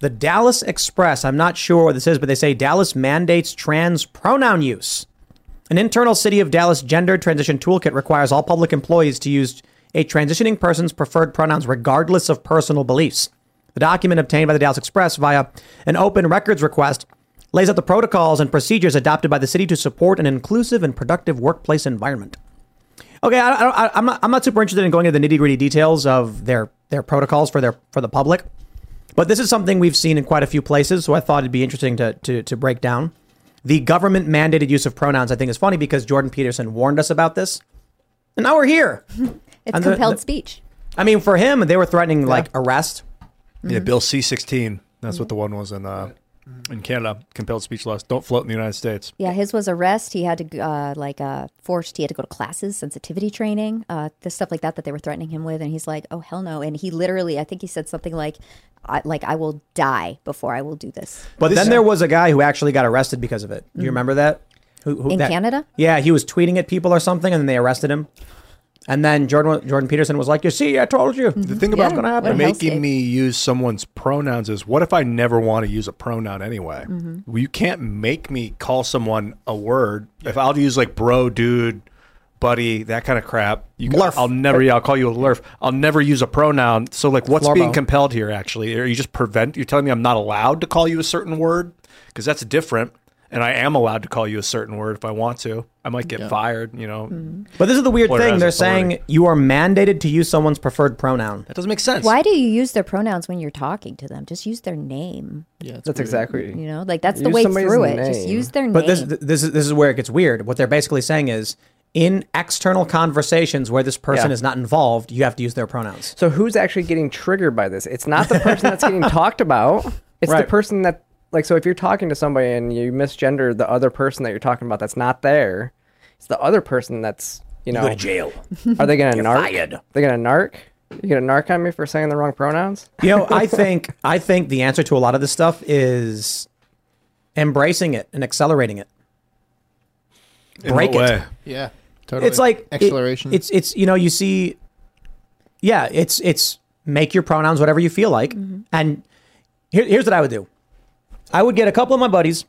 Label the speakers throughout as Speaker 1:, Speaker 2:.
Speaker 1: the Dallas Express, I'm not sure what this is, but they say Dallas mandates trans pronoun use. An internal City of Dallas gender transition toolkit requires all public employees to use a transitioning person's preferred pronouns regardless of personal beliefs. The document obtained by the Dallas Express via an open records request lays out the protocols and procedures adopted by the city to support an inclusive and productive workplace environment. Okay, I, am not, I'm not super interested in going into the nitty gritty details of their, their protocols for their for the public. But this is something we've seen in quite a few places, so I thought it'd be interesting to, to, to break down. The government mandated use of pronouns, I think, is funny because Jordan Peterson warned us about this. And now we're here.
Speaker 2: it's and compelled the, the, speech.
Speaker 1: I mean, for him, they were threatening yeah. like arrest.
Speaker 3: Yeah, mm-hmm. Bill C 16. That's mm-hmm. what the one was in uh, in Canada, compelled speech laws don't float in the United States.
Speaker 2: Yeah, his was arrest. He had to uh, like uh, forced. He had to go to classes, sensitivity training, uh, the stuff like that that they were threatening him with, and he's like, "Oh hell no!" And he literally, I think he said something like, I, "Like I will die before I will do this."
Speaker 1: But this, then there was a guy who actually got arrested because of it. Do you mm-hmm. remember that?
Speaker 2: Who, who, in that, Canada?
Speaker 1: Yeah, he was tweeting at people or something, and then they arrested him. And then Jordan Jordan Peterson was like, "You see, I told you."
Speaker 3: The thing about yeah, happen. making me use someone's pronouns is, what if I never want to use a pronoun anyway? Mm-hmm. Well, you can't make me call someone a word. If I'll use like bro, dude, buddy, that kind of crap, you can, I'll never. Yeah, I'll call you a lurf. I'll never use a pronoun. So, like, what's being compelled here? Actually, are you just prevent? You're telling me I'm not allowed to call you a certain word because that's different and I am allowed to call you a certain word if I want to. I might get yeah. fired, you know. Mm-hmm.
Speaker 1: But this is the weird thing. They're saying you are mandated to use someone's preferred pronoun.
Speaker 3: That doesn't make sense.
Speaker 2: Why do you use their pronouns when you're talking to them? Just use their name.
Speaker 4: Yeah, that's weird. exactly.
Speaker 2: You know, like that's use the way through it. Just use their name.
Speaker 1: But this this is this is where it gets weird. What they're basically saying is in external conversations where this person yeah. is not involved, you have to use their pronouns.
Speaker 4: So who's actually getting triggered by this? It's not the person that's getting talked about. It's right. the person that like so if you're talking to somebody and you misgender the other person that you're talking about that's not there, it's the other person that's you know
Speaker 1: you go to jail.
Speaker 4: Are they gonna narc? Fired. They're gonna narc. You gonna narc on me for saying the wrong pronouns?
Speaker 1: You know, I think I think the answer to a lot of this stuff is embracing it and accelerating it.
Speaker 3: In Break it.
Speaker 4: Yeah, totally.
Speaker 1: It's like
Speaker 4: acceleration.
Speaker 1: It, it's it's you know you see, yeah, it's it's make your pronouns whatever you feel like, mm-hmm. and here, here's what I would do. I would get a couple of my buddies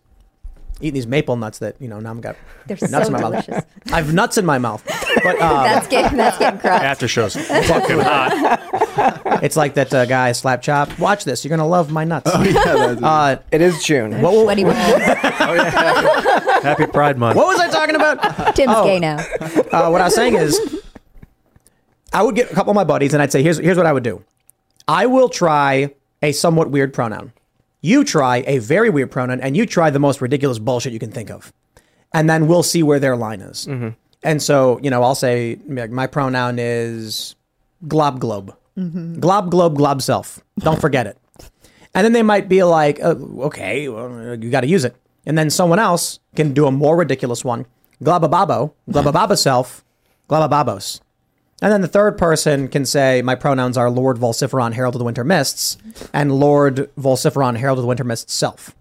Speaker 1: eating these maple nuts that you know now I've got
Speaker 2: They're
Speaker 1: nuts
Speaker 2: so
Speaker 1: in my
Speaker 2: delicious.
Speaker 1: mouth. I have nuts in my mouth. But uh,
Speaker 2: that's getting that's getting crushed.
Speaker 3: After shows fucking hot.
Speaker 1: It's like that uh, guy Slap Chop. Watch this. You're gonna love my nuts.
Speaker 4: Oh, yeah, uh, it is June.
Speaker 2: What, what, Sweaty
Speaker 3: oh, yeah. Happy Pride Month.
Speaker 1: What was I talking about?
Speaker 2: Tim's oh, gay now.
Speaker 1: Uh, what I was saying is, I would get a couple of my buddies and I'd say, here's here's what I would do. I will try a somewhat weird pronoun. You try a very weird pronoun and you try the most ridiculous bullshit you can think of. And then we'll see where their line is. Mm-hmm. And so, you know, I'll say my pronoun is glob globe. Mm-hmm. Glob globe glob self. Don't forget it. And then they might be like, oh, okay, well, you got to use it. And then someone else can do a more ridiculous one. Globababo, globababa self, globababos. And then the third person can say, My pronouns are Lord Volsiferon, Herald of the Winter Mists, and Lord Volsiferon, Herald of the Winter Mists self.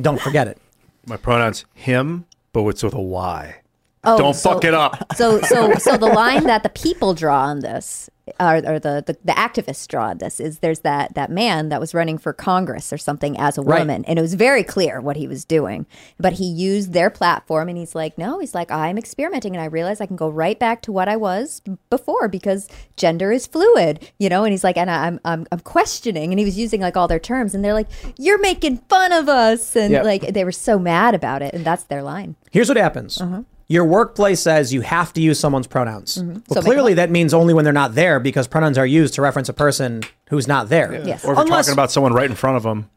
Speaker 1: Don't forget it.
Speaker 3: My pronouns him, but it's with a Y.
Speaker 2: Oh,
Speaker 3: Don't
Speaker 2: so-
Speaker 3: fuck it up.
Speaker 2: So, so, so the line that the people draw on this, or, or the, the the activists draw on this, is there's that that man that was running for Congress or something as a
Speaker 1: Right.
Speaker 2: woman, and it was very clear what he was doing. But he used their platform, and he's like, no, he's like, I'm experimenting, and I realize I can go right back to what I was before because gender is fluid, you know. And he's like, and I'm I'm I'm questioning, and he was using like all their terms, and they're like, you're making fun of us, and
Speaker 4: Yep.
Speaker 2: like they were so mad about it, and that's their line.
Speaker 1: Here's what happens. Uh-huh. Your workplace says you have to use someone's pronouns. Well,
Speaker 2: Mm-hmm. So
Speaker 1: clearly that means only when they're not there because pronouns are used to reference a person who's not there.
Speaker 2: Yes.
Speaker 3: Or if you're
Speaker 1: Unless-
Speaker 3: talking about someone right in front of them.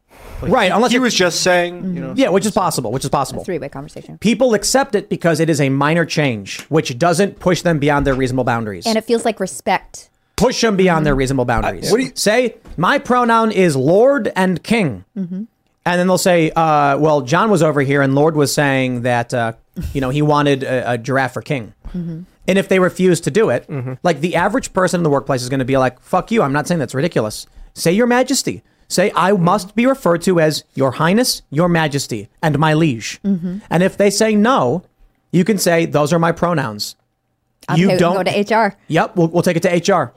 Speaker 1: Right, unless
Speaker 3: He
Speaker 1: you're-
Speaker 3: was just saying, you know.
Speaker 1: Yeah, which is possible, which is possible.
Speaker 2: Three way conversation.
Speaker 1: People accept it because it is a minor change, which doesn't push them beyond their reasonable boundaries.
Speaker 2: And it feels like respect.
Speaker 1: push them beyond their reasonable boundaries.
Speaker 3: what do you-
Speaker 1: say? My pronoun is Lord and King, and then they'll say, uh, "Well, John was over here, and Lord was saying that uh, you know he wanted a, a giraffe for King." Mm-hmm. And if they refuse to do it, mm-hmm. like the average person in the workplace is going to be like, "Fuck you! I'm not saying that's ridiculous. Say Your Majesty. Say I mm-hmm. must be referred to as Your Highness, Your Majesty, and my liege." And if they say no, you can say those are my pronouns. you don't
Speaker 2: go to HR.
Speaker 1: Yep, we'll, we'll take it to HR.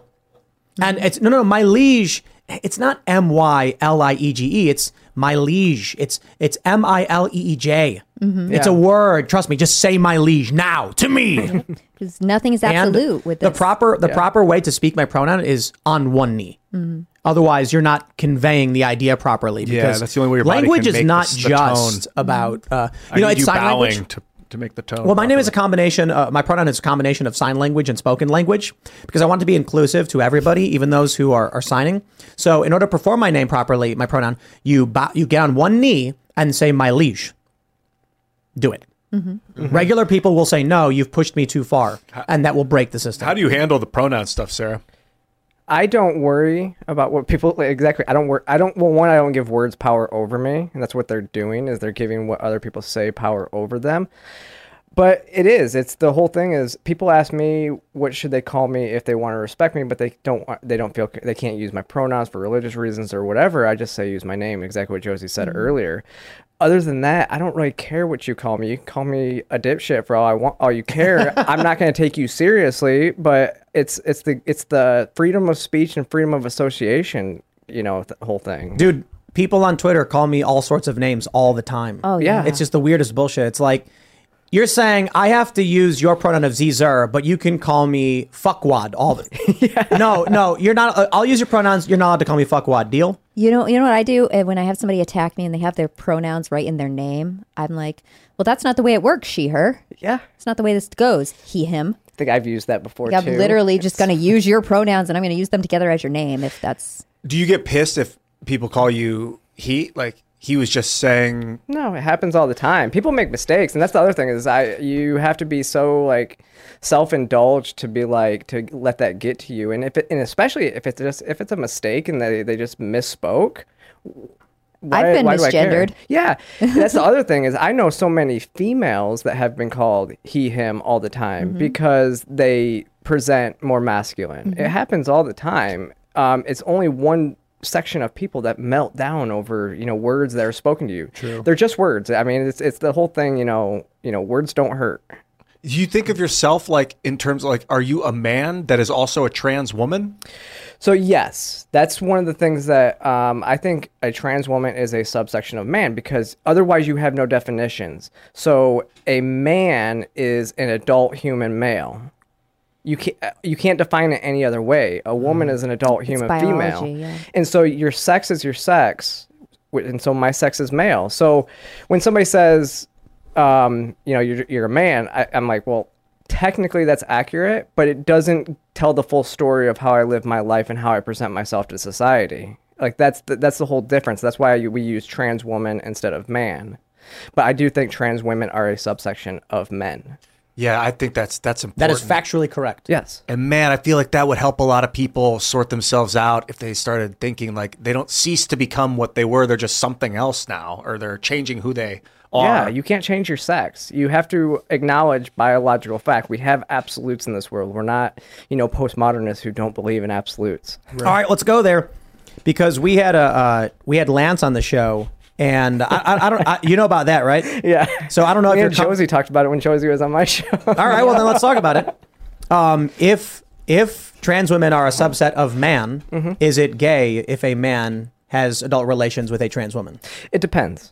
Speaker 1: And it's no, no, no, my liege. It's not M Y L I E G E. It's my liege. It's it's M I L E E J. It's a word. Trust me. Just say my liege now to me.
Speaker 2: Because nothing is
Speaker 1: and
Speaker 2: absolute with this.
Speaker 1: the proper the proper way to speak my pronoun is on one knee.
Speaker 2: Mm-hmm.
Speaker 1: Otherwise, you're not conveying the idea properly.
Speaker 3: Yeah, that's the only way your body
Speaker 1: language
Speaker 3: can
Speaker 1: is
Speaker 3: make
Speaker 1: not
Speaker 3: the- the
Speaker 1: just
Speaker 3: tone.
Speaker 1: about uh,
Speaker 3: I
Speaker 1: you know
Speaker 3: need
Speaker 1: it's
Speaker 3: you
Speaker 1: sign
Speaker 3: bowing
Speaker 1: language.
Speaker 3: to, to make the tone.
Speaker 1: Well, my name is a combination. Uh, my pronoun is a combination of sign language and spoken language because I want to be inclusive to everybody, even those who are, are signing. So, in order to perform my name properly, my pronoun, you bow, you get on one knee and say my liege. Do it. Regular people will say no. You've pushed me too far, and that will break the system.
Speaker 3: How do you handle the pronoun stuff, Sarah?
Speaker 4: I don't worry about what people like, exactly. I don't worry. I don't. Well, one, I don't give words power over me, and that's what they're doing is they're giving what other people say power over them. But it is. It's the whole thing is people ask me what should they call me if they want to respect me, but they don't. Uh, they don't feel they can't use my pronouns for religious reasons or whatever. I just say use my name. Exactly what Josie said mm-hmm. earlier. Other than that, I don't really care what you call me. You call me a dipshit for all I want, all you care. I'm not going to take you seriously, but it's it's the it's the freedom of speech and freedom of association. You know, the whole thing.
Speaker 1: Dude, people on Twitter call me all sorts of names all the time.
Speaker 2: Oh,
Speaker 4: Yeah.
Speaker 1: It's just the weirdest bullshit. It's like you're saying I have to use your pronoun of Zer, but you can call me fuckwad all the No, no, you're not uh, I'll use your pronouns. You're not allowed to call me fuckwad. Deal?
Speaker 2: You know, you know what I do Uh, when I have somebody attack me and they have their pronouns right in their name. I'm like, well, that's not the way it works. She, her.
Speaker 4: Yeah,
Speaker 2: It's not the way this goes. He, him.
Speaker 4: I think I've used that before
Speaker 2: I'm
Speaker 4: too.
Speaker 2: literally just going to use your pronouns and I'm going to use them together as your name if that's.
Speaker 3: Do you get pissed if people call you he? Like he was just saying.
Speaker 4: No, it happens all the time. People make mistakes, and that's the other thing is I you have to be so like self-indulged to be like to let that get to you, and if it and especially if it's just if it's a mistake and they they just misspoke. Why,
Speaker 2: I've been
Speaker 4: why do I care?
Speaker 2: misgendered.
Speaker 4: Yeah, that's the other thing is I know so many females that have been called he him all the time because they present more masculine. It happens all the time. Um, it's only one section of people that melt down over you know words that are spoken to you. True. They're just words. I mean, it's it's the whole thing. You know, you know, words don't hurt.
Speaker 3: You think of yourself like in terms of like, are you a man that is also a trans woman?
Speaker 4: So yes, that's one of the things that um, I think a trans woman is a subsection of man because otherwise you have no definitions. So a man is an adult human male. You can't you can't define it any other way. A woman is an adult human female,
Speaker 2: yeah.
Speaker 4: and so your sex is your sex, and so my sex is male. So when somebody says, um, you know, you're you're a man, I, I'm like, well, technically that's accurate, but it doesn't tell the full story of how I live my life and how I present myself to society. Like that's the, that's the whole difference. That's why we use trans woman instead of man. But I do think trans women are a subsection of men.
Speaker 3: Yeah, I think that's that's important.
Speaker 1: That is factually correct.
Speaker 4: Yes.
Speaker 3: And man, I feel like that would help a lot of people sort themselves out if they started thinking like they don't cease to become what they were. They're just something else now, or they're changing who they are.
Speaker 4: Yeah, you can't change your sex. You have to acknowledge biological fact. We have absolutes in this world. We're not, you know, postmodernists who don't believe in absolutes.
Speaker 1: All right, let's go there because we had a uh, we had Lance on the show And I, I, I don't, I, you know about that, right?
Speaker 4: Yeah.
Speaker 1: So I don't know
Speaker 4: Me
Speaker 1: if you're com-
Speaker 4: Josie talked about it when Josie was on my show.
Speaker 1: All right, well then let's talk about it. Um, if if trans women are a subset of man,
Speaker 4: Mm-hmm.
Speaker 1: is it gay if a man has adult relations with a trans woman?
Speaker 4: it depends.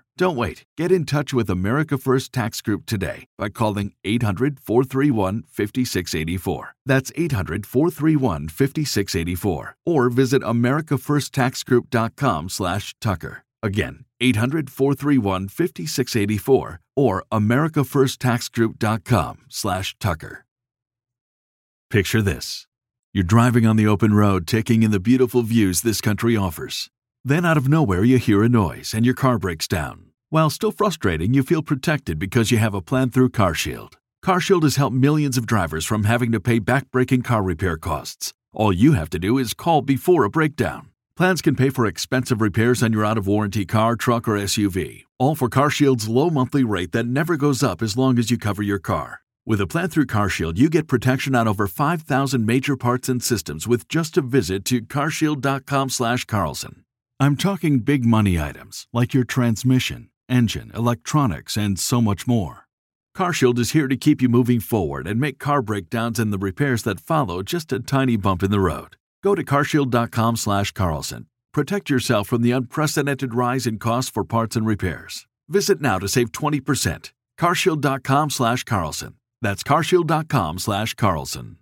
Speaker 5: Don't wait. Get in touch with America First Tax Group today by calling 800 431 5684. That's 800 431 5684. Or visit AmericaFirstTaxGroup.com slash Tucker. Again, 800 431 5684 or AmericaFirstTaxGroup.com slash Tucker. Picture this. You're driving on the open road, taking in the beautiful views this country offers. Then, out of nowhere, you hear a noise and your car breaks down. While still frustrating, you feel protected because you have a plan through CarShield. CarShield has helped millions of drivers from having to pay back-breaking car repair costs. All you have to do is call before a breakdown. Plans can pay for expensive repairs on your out-of-warranty car, truck, or SUV. All for CarShield's low monthly rate that never goes up as long as you cover your car. With a plan through CarShield, you get protection on over 5,000 major parts and systems with just a visit to carshield.com/carlson. I'm talking big money items like your transmission, engine, electronics, and so much more. CarShield is here to keep you moving forward and make car breakdowns and the repairs that follow just a tiny bump in the road. Go to carshield.com/carlson. Protect yourself from the unprecedented rise in costs for parts and repairs. Visit now to save 20%. carshield.com/carlson. That's carshield.com/carlson.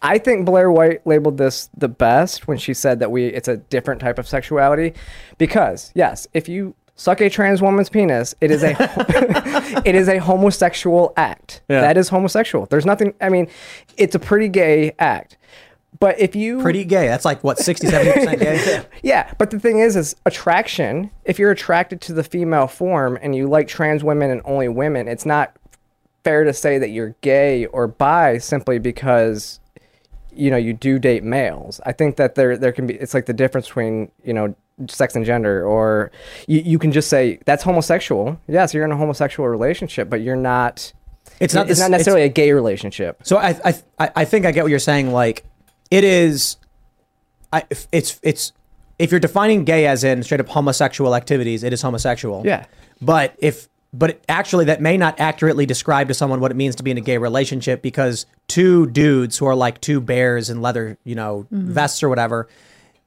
Speaker 4: I think Blair White labeled this the best when she said that we it's a different type of sexuality because yes, if you suck a trans woman's penis, it is a it is a homosexual act.
Speaker 1: Yeah.
Speaker 4: That is homosexual. There's nothing I mean, it's a pretty gay act. But if you
Speaker 1: Pretty gay. That's like what 60 70% gay.
Speaker 4: yeah, but the thing is, is attraction. If you're attracted to the female form and you like trans women and only women, it's not fair to say that you're gay or bi simply because you know you do date males. I think that there there can be it's like the difference between you know sex and gender, or you you can just say that's homosexual. Yes, you're in a homosexual relationship, but you're not.
Speaker 1: It's not
Speaker 4: It's
Speaker 1: this-
Speaker 4: not necessarily a gay relationship.
Speaker 1: So I, I I think I get what you're saying. Like, it is, I it's it's if you're defining gay as in straight up homosexual activities, it is homosexual.
Speaker 4: Yeah.
Speaker 1: But if but actually that may not accurately describe to someone what it means to be in a gay relationship because two dudes who are like two bears in leather, you know, mm-hmm. vests or whatever.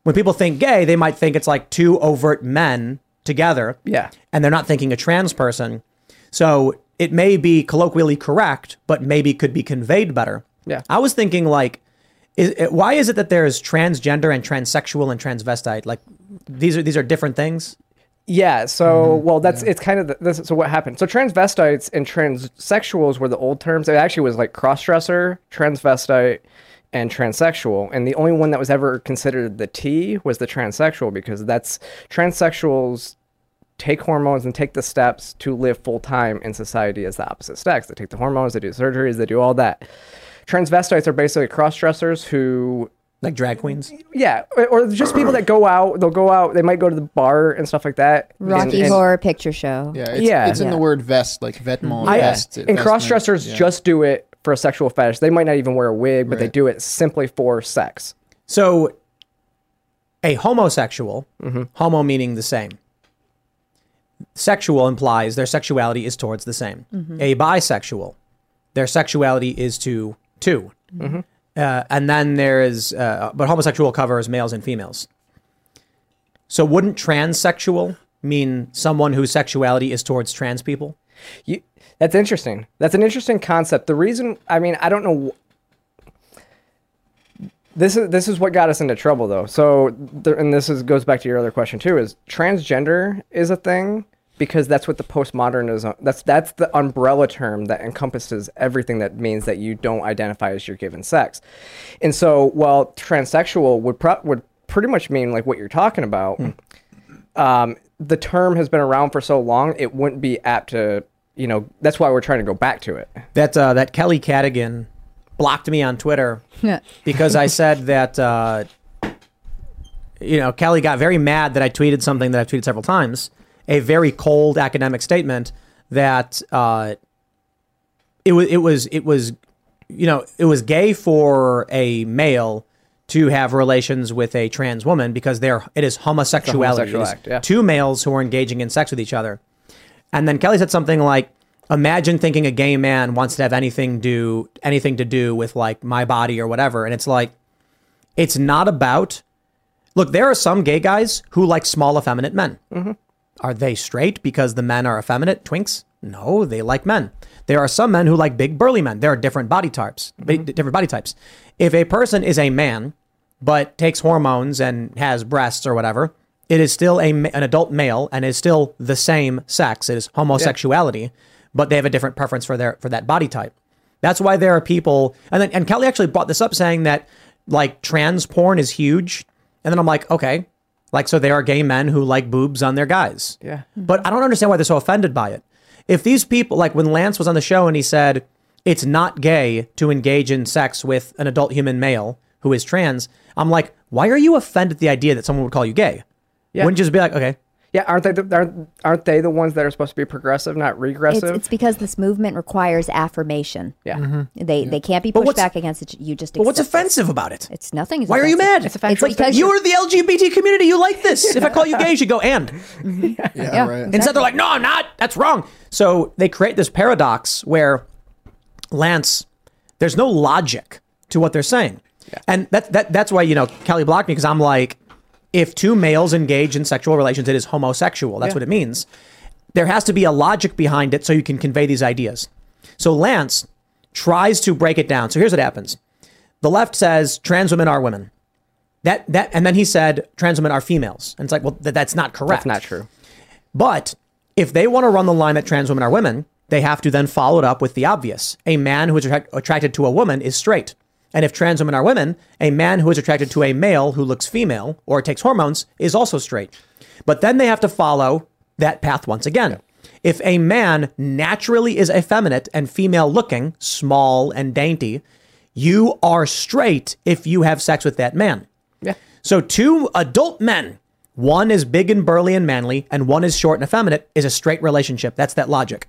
Speaker 1: When people think gay, they might think it's like two overt men together.
Speaker 4: Yeah.
Speaker 1: And they're not thinking a trans person. So it may be colloquially correct, but maybe could be conveyed better.
Speaker 4: Yeah.
Speaker 1: I was thinking like, is it, why is it that there's transgender and transsexual and transvestite? Like these are these are different things.
Speaker 4: Yeah. So, mm-hmm. well, that's it's kind of the, this. So, what happened? So, transvestites and transsexuals were the old terms. It actually was like crossdresser, transvestite, and transsexual. And the only one that was ever considered the T was the transsexual because that's transsexuals take hormones and take the steps to live full time in society as the opposite sex. They take the hormones, they do surgeries, they do all that. Transvestites are basically crossdressers who
Speaker 1: Like drag queens.
Speaker 4: yeah, or, or just people that go out. They'll go out. They might go to the bar and stuff like that.
Speaker 2: Rocky
Speaker 4: and, and-
Speaker 2: Horror Picture Show.
Speaker 6: Yeah, it's,
Speaker 4: Yeah.
Speaker 6: it's in the word vest, like vêtement,
Speaker 4: I,
Speaker 6: vest.
Speaker 4: and
Speaker 6: vestment,
Speaker 4: cross dressers
Speaker 6: yeah.
Speaker 4: just do it for a sexual fetish. They might not even wear a wig, but they do it simply for sex.
Speaker 1: So a homosexual, mm-hmm. homo meaning the same. Sexual implies their sexuality is towards the same. Mm-hmm. A bisexual, their sexuality is to 2 mm-hmm. Uh, and then there is, uh, but homosexual covers males and females. So wouldn't transsexual mean someone whose sexuality is towards trans people?
Speaker 4: You, that's interesting. That's an interesting concept. The reason, I mean, I don't know. This is this is what got us into trouble, though. So, and this is goes back to your other question too. Is transgender is a thing, because that's what the postmodernism that's that's the umbrella term that encompasses everything that means that you don't identify as your given sex. And so while transsexual would pro- would pretty much mean like what you're talking about, hmm. um, the term has been around for so long, it wouldn't be apt to you know that's why we're trying to go back to it.
Speaker 1: That uh, that Kelly Cadigan blocked me on Twitter because I said that uh, you know Kelly got very mad that I tweeted something that I've tweeted several times a very cold academic statement that uh, it was it was it was you know it was gay for a male to have relations with a trans woman because there it is homosexuality. Homosexual act, yeah. Two males who are engaging in sex with each other. And then Kelly said something like, "Imagine thinking a gay man wants to have anything do anything to do with like my body or whatever." And it's like, it's not about. Look, there are some gay guys who like small, effeminate men. Mm-hmm. Are they straight because the men are effeminate twinks? No, they like men. There are some men who like big burly men. There are different body types, mm-hmm. different body types. If a person is a man but takes hormones and has breasts or whatever, it is still a, an adult male and is still the same sex. It is homosexuality, yeah. but they have a different preference for their for that body type. That's why there are people, and then, and Kelly actually brought this up, saying that like trans porn is huge, and then I'm like, okay, like, so there are gay men who like boobs on their guys.
Speaker 4: Yeah.
Speaker 1: But I don't understand why they're so offended by it. If these people, like when Lance was on the show and he said it's not gay to engage in sex with an adult human male who is trans, I'm like, why are you offended at the idea that someone would call you gay? Yeah. Wouldn't you just be like, okay,
Speaker 4: yeah, aren't they? The, aren't, aren't they the ones that are supposed to be progressive, not regressive?
Speaker 2: It's, it's because this movement requires affirmation.
Speaker 4: Yeah, mm-hmm.
Speaker 2: they they can't be pushed back against it. You just.
Speaker 1: But what's offensive
Speaker 2: it.
Speaker 1: about it?
Speaker 2: It's nothing.
Speaker 1: Why
Speaker 2: offensive.
Speaker 1: are you mad?
Speaker 2: It's offensive
Speaker 1: it's because you're the LGBT community. You like this. if I call you gay, you go and.
Speaker 6: Mm-hmm. Yeah, yeah, right.
Speaker 1: Exactly. Instead, they're like, no, I'm not. That's wrong. So they create this paradox where Lance, there's no logic to what they're saying. Yeah. And that, that that's why, you know, Kelly blocked me because I'm like, if two males engage in sexual relations, it is homosexual. That's yeah. what it means. There has to be a logic behind it so you can convey these ideas. So Lance tries to break it down. So here's what happens. The left says trans women are women. That that and then he said trans women are females. And it's like, well, th- that's not correct.
Speaker 4: That's not true.
Speaker 1: But if they want to run the line that trans women are women, they have to then follow it up with the obvious. A man who is attracted to a woman is straight. And if trans women are women, a man who is attracted to a male who looks female or takes hormones is also straight. But then they have to follow that path once again. If a man naturally is effeminate and female looking, small and dainty, you are straight if you have sex with that man.
Speaker 4: Yeah.
Speaker 1: So two adult men, one is big and burly and manly, and one is short and effeminate, is a straight relationship. That's that logic.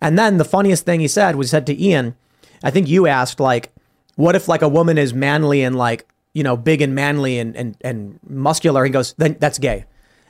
Speaker 1: And then the funniest thing he said was he said to Ian, I think you asked like, what if like a woman is manly and like, you know, big and manly and, and, and muscular? He goes, then that's gay.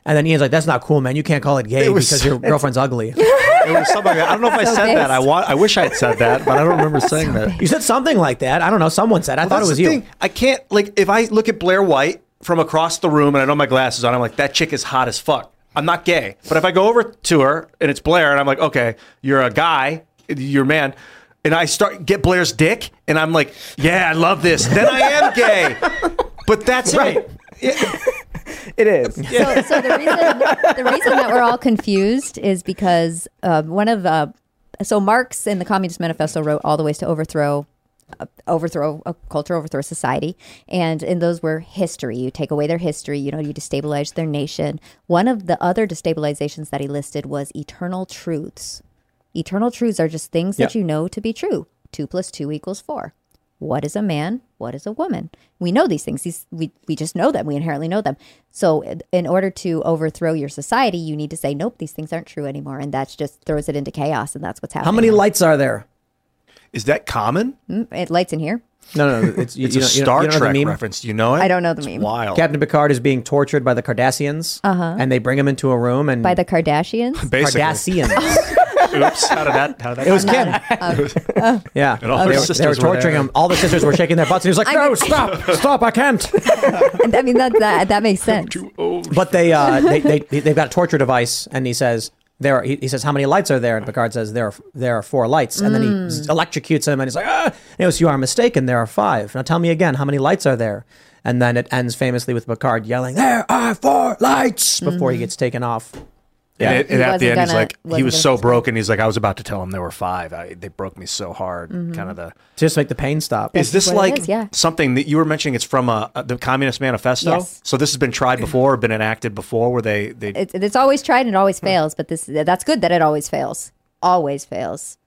Speaker 1: And then Ian's like, "That's not cool, man. You can't call it gay it was, because your girlfriend's ugly."
Speaker 3: It was something. I don't know if I so said that. I want. I wish I had said that, but I don't remember saying so that.
Speaker 1: You said something like that. I don't know. Someone said. I well, thought it was you. Thing.
Speaker 3: I can't like if I look at Blair White from across the room and I know my glasses on. I'm like, that chick is hot as fuck. I'm not gay, but if I go over to her and it's Blair and I'm like, okay, you're a guy, you're a man and I start get Blair's dick, and I'm like, yeah, I love this. Then I am gay. But that's right.
Speaker 4: it. it is. So,
Speaker 2: so, the reason the reason that we're all confused is because uh, one of the so Marx in the Communist Manifesto wrote all the ways to overthrow uh, overthrow a culture, overthrow society. And in those were history. You take away their history, you know, you destabilize their nation. One of the other destabilizations that he listed was eternal truths. Eternal truths are just things that you know to be true. Two plus two equals four. What is a man? What is a woman? We know these things. These we we just know them. We inherently know them. So in order to overthrow your society, you need to say, nope, these things aren't true anymore, and that just throws it into chaos, and that's what's happening.
Speaker 1: How many lights are there?
Speaker 3: Is that common?
Speaker 2: Mm, it lights in here.
Speaker 1: No, no, it's,
Speaker 3: you, it's you a know, Star you know, Trek reference. Do you know it?
Speaker 2: I don't know the
Speaker 3: it's
Speaker 2: meme.
Speaker 3: Wild.
Speaker 1: Captain Picard is being tortured by the Cardassians, uh-huh. and they bring him into a room and
Speaker 2: by the Kardashians.
Speaker 3: Basically.
Speaker 1: Cardassians.
Speaker 3: Oops! How did that? How did that?
Speaker 1: It was Kim. Uh, yeah,
Speaker 3: and all
Speaker 1: they,
Speaker 3: were,
Speaker 1: they were torturing him. All the sisters were shaking their butts. And he was like, "No, stop, stop! I can't."
Speaker 2: I mean, that that, that makes sense.
Speaker 1: But they, uh, they they they've got a torture device, and he says, there are, he, he, says how many lights are there? And picard says there are there are four lights. And then he mm. electrocutes him and he's like ah and he goes you are mistaken. There are five. Now tell me again how many lights are there? And then it ends famously with picard yelling there are four lights! before mm-hmm. he gets taken off
Speaker 3: And, it, and at the end, he's
Speaker 2: gonna-
Speaker 3: like, he
Speaker 2: wasn't
Speaker 3: was
Speaker 2: gonna
Speaker 3: so
Speaker 2: subscribe.
Speaker 3: broken. He's like, I was about to tell him there were five. I, they broke me so hard. Mm-hmm. Kind of the.
Speaker 1: Just make the pain stop.
Speaker 3: Is this like
Speaker 2: is, yeah.
Speaker 3: something that you were mentioning? It's from uh, uh the Communist Manifesto.
Speaker 2: Yes.
Speaker 3: So this has been tried before, been enacted before, where they they
Speaker 2: It's, it's always tried and it always hmm. fails, but this that's good that it always fails. Always fails.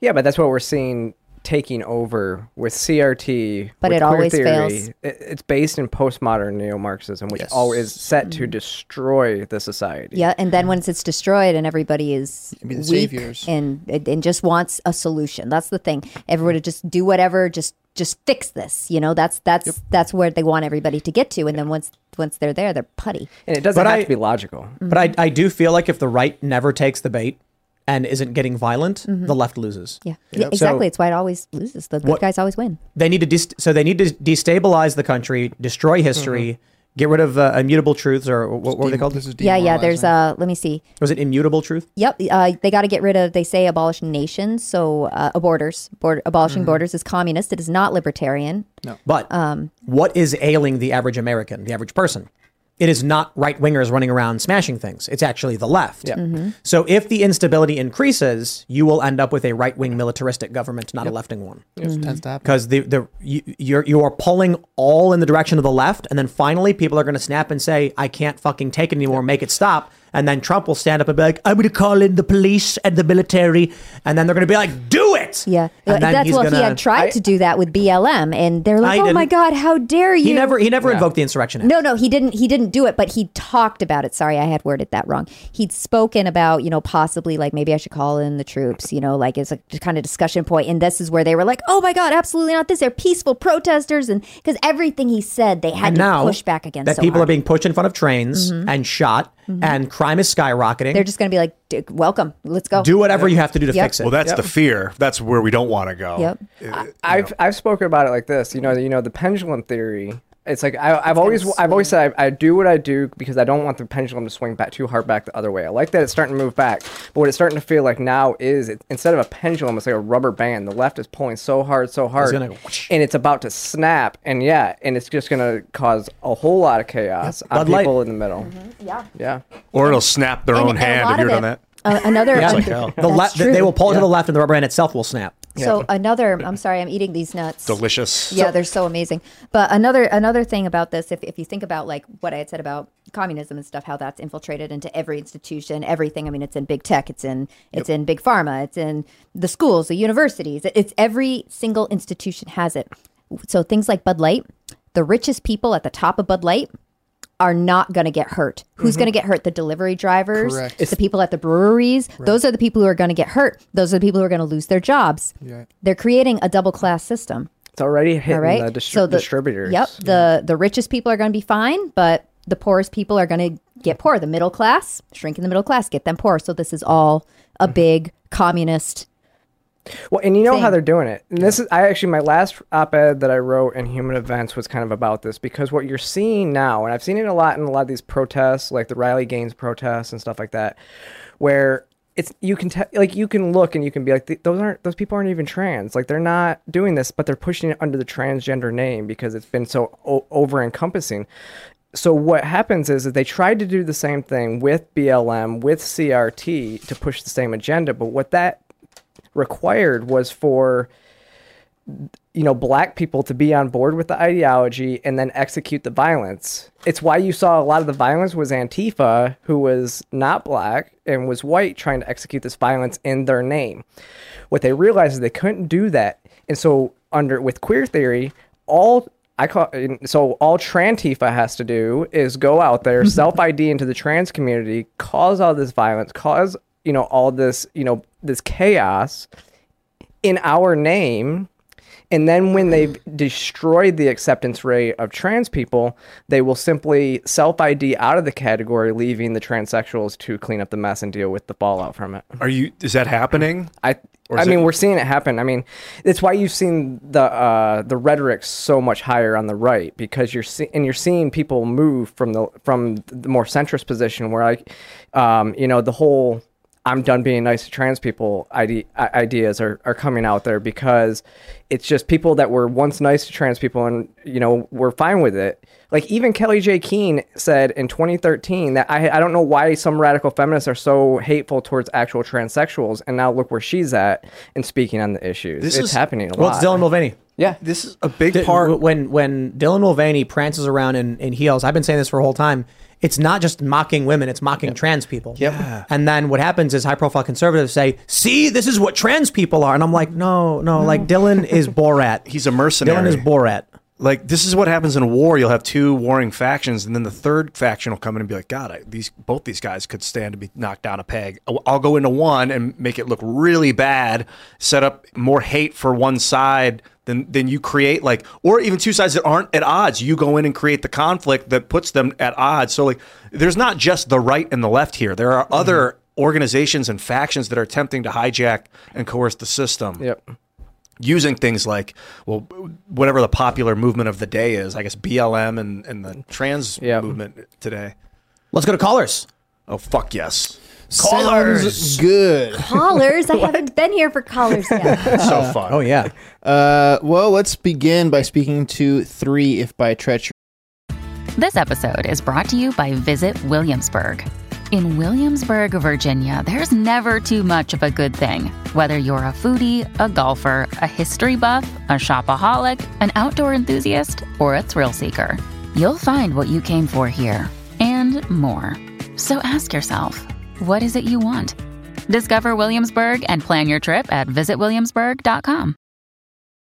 Speaker 4: Yeah, but that's what we're seeing taking over with CRT.
Speaker 2: But
Speaker 4: with
Speaker 2: it
Speaker 4: queer
Speaker 2: always
Speaker 4: theory.
Speaker 2: fails.
Speaker 4: It- it's based in postmodern neo-Marxism, which
Speaker 3: Yes.
Speaker 4: always is set to mm-hmm. destroy the society.
Speaker 2: Yeah, and then once it's destroyed and everybody is
Speaker 6: be the
Speaker 2: weak
Speaker 6: saviors.
Speaker 2: and and just wants a solution. That's the thing. Everybody just do whatever, just just fix this. You know, that's that's that's where they want everybody to get to. And then once once they're there, they're putty.
Speaker 4: and it doesn't
Speaker 1: But
Speaker 4: have
Speaker 1: I-
Speaker 4: to be logical. Mm-hmm.
Speaker 1: But I, I do feel like if the right never takes the bait and isn't getting violent, the left loses.
Speaker 2: Yeah, yeah exactly.
Speaker 1: So-
Speaker 2: it's why it always loses. The good
Speaker 1: What-
Speaker 2: guys always win.
Speaker 1: They need to dest- so they need to destabilize the country, destroy history, get rid of uh, immutable truths or what, what were they called?
Speaker 6: This is
Speaker 2: Yeah, yeah. There's
Speaker 6: demoralizing.
Speaker 2: uh, let me see.
Speaker 1: Was it immutable truth?
Speaker 2: Yep, uh, they got to get rid of. They say abolish nations, so uh, borders. Board, abolishing borders is communist. It is not libertarian. No.
Speaker 1: But
Speaker 2: Um,
Speaker 1: what is ailing the average American, the average person? It is not right wingers running around smashing things. It's actually the left.
Speaker 2: Mm-hmm.
Speaker 1: So if the instability increases, you will end up with a right wing militaristic government, not a left wing one.
Speaker 6: It tends to.
Speaker 1: Because the, the you, you're you are pulling all in the direction of the left, and then finally people are going to snap and say, "I can't fucking take it anymore. Make it stop." And then Trump will stand up and be like, "I'm going to call in the police and the military," and then they're going to be like, "Do it!"
Speaker 2: Yeah,
Speaker 1: and then
Speaker 2: that's
Speaker 1: he's
Speaker 2: well. He
Speaker 1: gonna-
Speaker 2: had tried to do that with BLM, and they're like,
Speaker 1: I
Speaker 2: "Oh my god, how dare you!"
Speaker 1: He never he never invoked the insurrection act.
Speaker 2: No, no, he didn't. He didn't do it, but he talked about it. Sorry, I had worded that wrong. He'd spoken about, you know, possibly like maybe I should call in the troops. You know, like it's a kind of discussion point. point, and this is where they were like, "Oh my god, absolutely not! This they're peaceful protesters," and because everything he said, they had
Speaker 1: and
Speaker 2: to
Speaker 1: now
Speaker 2: push back against.
Speaker 1: that
Speaker 2: so
Speaker 1: people
Speaker 2: hard. Mm-hmm.
Speaker 1: are being pushed in front of trains and shot, and crime is skyrocketing.
Speaker 2: They're just going to be like, "D- "Welcome, let's go."
Speaker 1: do whatever you have to do to
Speaker 2: Yep.
Speaker 1: fix it.
Speaker 3: well, that's the fear. That's where we don't want to go.
Speaker 2: Yep.
Speaker 3: Uh,
Speaker 4: I've I've spoken about it like this. You know, you know the pendulum theory. It's like I, I've always I've always said I, I do what I do because I don't want the pendulum to swing back too hard back the other way. I like that it's starting to move back, but what it's starting to feel like now is it, instead of a pendulum, it's like a rubber band. The left is pulling so hard, so hard,
Speaker 1: gonna whoosh.
Speaker 4: and it's about to snap. And yeah, and it's just gonna cause a whole lot of chaos on
Speaker 1: Bud Light.
Speaker 4: people in the middle.
Speaker 2: yeah.
Speaker 4: Yeah.
Speaker 3: Or it'll snap their
Speaker 2: And-
Speaker 3: own
Speaker 2: and
Speaker 3: hand.
Speaker 2: lot
Speaker 3: Have you
Speaker 2: of
Speaker 3: ever done that?
Speaker 2: Uh, another
Speaker 1: Yeah. like. The
Speaker 2: that's
Speaker 1: left, they will pull it to the left, and the rubber band itself will snap.
Speaker 2: So another, I'm sorry, I'm eating these nuts.
Speaker 3: Delicious.
Speaker 2: Yeah, they're so amazing. But another another thing about this, if, if you think about like what I had said about communism and stuff, how that's infiltrated into every institution, everything. I mean, it's in big tech, it's in it's in big pharma, it's in the schools, the universities. It's every single institution has it. So things like Bud Light, the richest people at the top of Bud Light are not going to get hurt. Who's mm-hmm. going to get hurt? The delivery drivers,
Speaker 6: Correct.
Speaker 2: it's the people at the breweries. Those are the people who are going to get hurt. Those are the people who are going to lose their jobs.
Speaker 6: Yeah.
Speaker 2: They're creating a double class system.
Speaker 4: It's already hitting
Speaker 2: All right.
Speaker 4: the, distri- distributors.
Speaker 2: Yep. The the richest people are going to be fine, but the poorest people are going to get poor. The middle class, shrinking the middle class, get them poor. So this is all a mm-hmm. big communist.
Speaker 4: Well, and you know how they're doing it. And this is I actually my last op-ed that I wrote in Human Events was kind of about this because what you're seeing now, and I've seen it a lot in a lot of these protests, like the Riley Gaines protests and stuff like that, where it's you can te- like you can look and you can be like those aren't those people aren't even trans. Like they're not doing this but they're pushing it under the transgender name because it's been so o- over encompassing so what happens is that they tried to do the same thing with BLM with CRT to push the same agenda but what that required was for you know black people to be on board with the ideology and then execute the violence. It's why you saw a lot of the violence was antifa who was not black and was white trying to execute this violence in their name. What they realized is they couldn't do that. And so under with queer theory all I call so all Trantifa has to do is go out there, self ID into the trans community, cause all this violence, cause you know all this you know this chaos in our name. And then when they've destroyed the acceptance rate of trans people, they will simply self ID out of the category, leaving the transsexuals to clean up the mess and deal with the fallout from it.
Speaker 3: Are you? Is that happening?
Speaker 4: I I mean,
Speaker 3: it-
Speaker 4: we're seeing it happen. I mean, it's why you've seen the uh, the rhetoric so much higher on the right because you're see- and you're seeing people move from the from the more centrist position where like, um, you know, the whole I'm done being nice to trans people ide- ideas are, are coming out there because it's just people that were once nice to trans people and you know we're fine with it. Like even Kellie-Jay Keen said in 2013 that I I don't know why some radical feminists are so hateful towards actual transsexuals, and now look where she's at and speaking on the issues. This it's is, happening a
Speaker 1: well,
Speaker 4: lot.
Speaker 1: Well, it's Dylan Mulvaney.
Speaker 4: Yeah,
Speaker 3: this is a big D- part.
Speaker 1: When when Dylan Mulvaney prances around in, in heels, I've been saying this for a whole time it's not just mocking women, it's mocking yep. trans people.
Speaker 4: Yep.
Speaker 1: And then what happens is high profile conservatives say, see, this is what trans people are. And I'm like, no, no, no. like Dylan is Borat.
Speaker 3: He's a mercenary.
Speaker 1: Dylan is Borat.
Speaker 3: Like this is what happens in a war. You'll have two warring factions, and then the third faction will come in and be like, "God, I, these both these guys could stand to be knocked down a peg. I'll go into one and make it look really bad, set up more hate for one side then then you create like or even two sides that aren't at odds. You go in and create the conflict that puts them at odds. So like there's not just the right and the left here. There are mm-hmm. other organizations and factions that are attempting to hijack and coerce the system.
Speaker 4: Yep.
Speaker 3: Using things like well whatever the popular movement of the day is i guess blm and, and the trans yep. movement today.
Speaker 1: Let's go to callers.
Speaker 3: Oh fuck yes
Speaker 1: Callers.
Speaker 6: Sounds good.
Speaker 2: Callers? I haven't been here for callers yet.
Speaker 3: so fun.
Speaker 1: Oh, yeah.
Speaker 6: Uh, well, let's begin by speaking to three if by treachery.
Speaker 7: This episode is brought to you by Visit Williamsburg. In Williamsburg, Virginia, there's never too much of a good thing. Whether you're a foodie, a golfer, a history buff, a shopaholic, an outdoor enthusiast, or a thrill seeker, you'll find what you came for here and more. So ask yourself, what is it you want? Discover Williamsburg and plan your trip at visitwilliamsburg.com.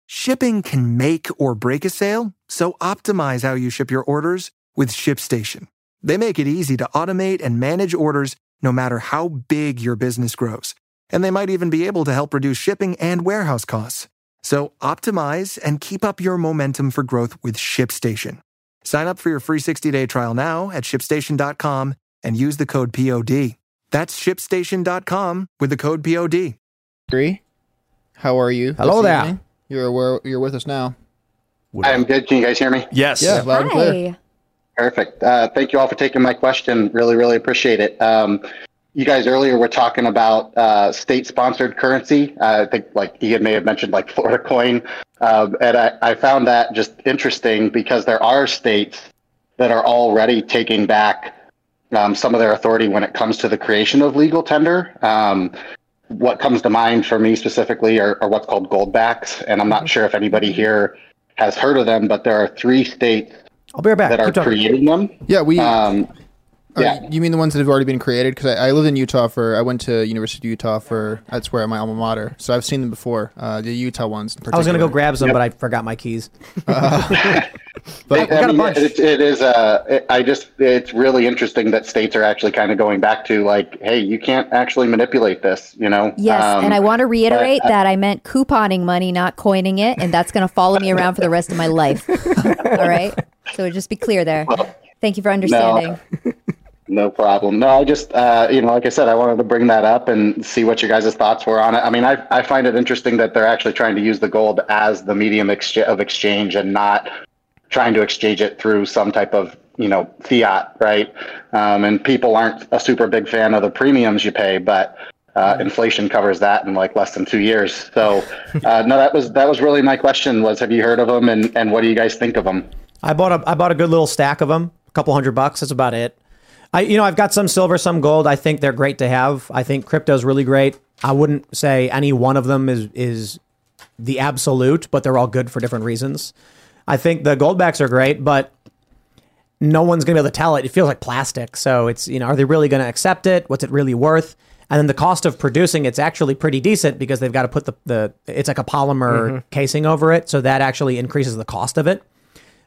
Speaker 8: Shipping can make or break a sale, so optimize how you ship your orders with ShipStation. They make it easy to automate and manage orders no matter how big your business grows. And they might even be able to help reduce shipping and warehouse costs. So optimize and keep up your momentum for growth with ShipStation. Sign up for your free 60-day trial now at shipstation.com and use the code POD. That's shipstation.com with the code POD.
Speaker 6: Three. How are you?
Speaker 1: Hello there. Evening?
Speaker 6: You're where you're with us now.
Speaker 9: I'm good. Can you guys hear me?
Speaker 3: Yes.
Speaker 6: Yeah, loud and clear.
Speaker 9: Perfect. Uh, thank you all for taking my question. Really, really appreciate it. Um, you guys earlier were talking about uh, state-sponsored currency. Uh, I think like Ian may have mentioned like Florida coin, um, and I, I found that just interesting because there are states that are already taking back um, some of their authority when it comes to the creation of legal tender. Um, what comes to mind for me specifically are, are, what's called goldbacks, and I'm not mm-hmm. sure if anybody here has heard of them, but there are three states
Speaker 1: I'll be right back.
Speaker 9: that are creating them.
Speaker 6: Yeah, we. Um, yeah. You mean the ones that have already been created? Because I, I, lived in Utah for, I went to University of Utah for, that's where my alma mater. So I've seen them before, uh, the Utah ones.
Speaker 1: I was going to go grab some, yep. but I forgot my keys. Uh,
Speaker 9: but I, I mean, it, it is, uh, it, I just, it's really interesting that states are actually kind of going back to like, hey, you can't actually manipulate this, you know?
Speaker 2: Yes. Um, and I want to reiterate but, that I meant couponing money, not coining it. And that's going to follow me around for the rest of my life. All right. So just be clear there. Well, Thank you for understanding.
Speaker 9: No. No problem. No, I just, uh, you know, like I said, I wanted to bring that up and see what your guys' thoughts were on it. I mean, I, I find it interesting that they're actually trying to use the gold as the medium ex- of exchange and not trying to exchange it through some type of, you know, fiat, right? Um, and people aren't a super big fan of the premiums you pay, but uh, mm-hmm. inflation covers that in like less than two years. So, uh, no, that was that was really my question. Was have you heard of them, and and what do you guys think of them?
Speaker 1: I bought a I bought a good little stack of them, a couple hundred bucks. That's about it. I, you know, I've got some silver, some gold. I think they're great to have. I think crypto's really great. I wouldn't say any one of them is is the absolute, but they're all good for different reasons. I think the goldbacks are great, but no one's gonna be able to tell it. It feels like plastic. So it's you know, are they really gonna accept it? What's it really worth? And then the cost of producing it's actually pretty decent because they've got to put the, the it's like a polymer mm-hmm. casing over it. So that actually increases the cost of it.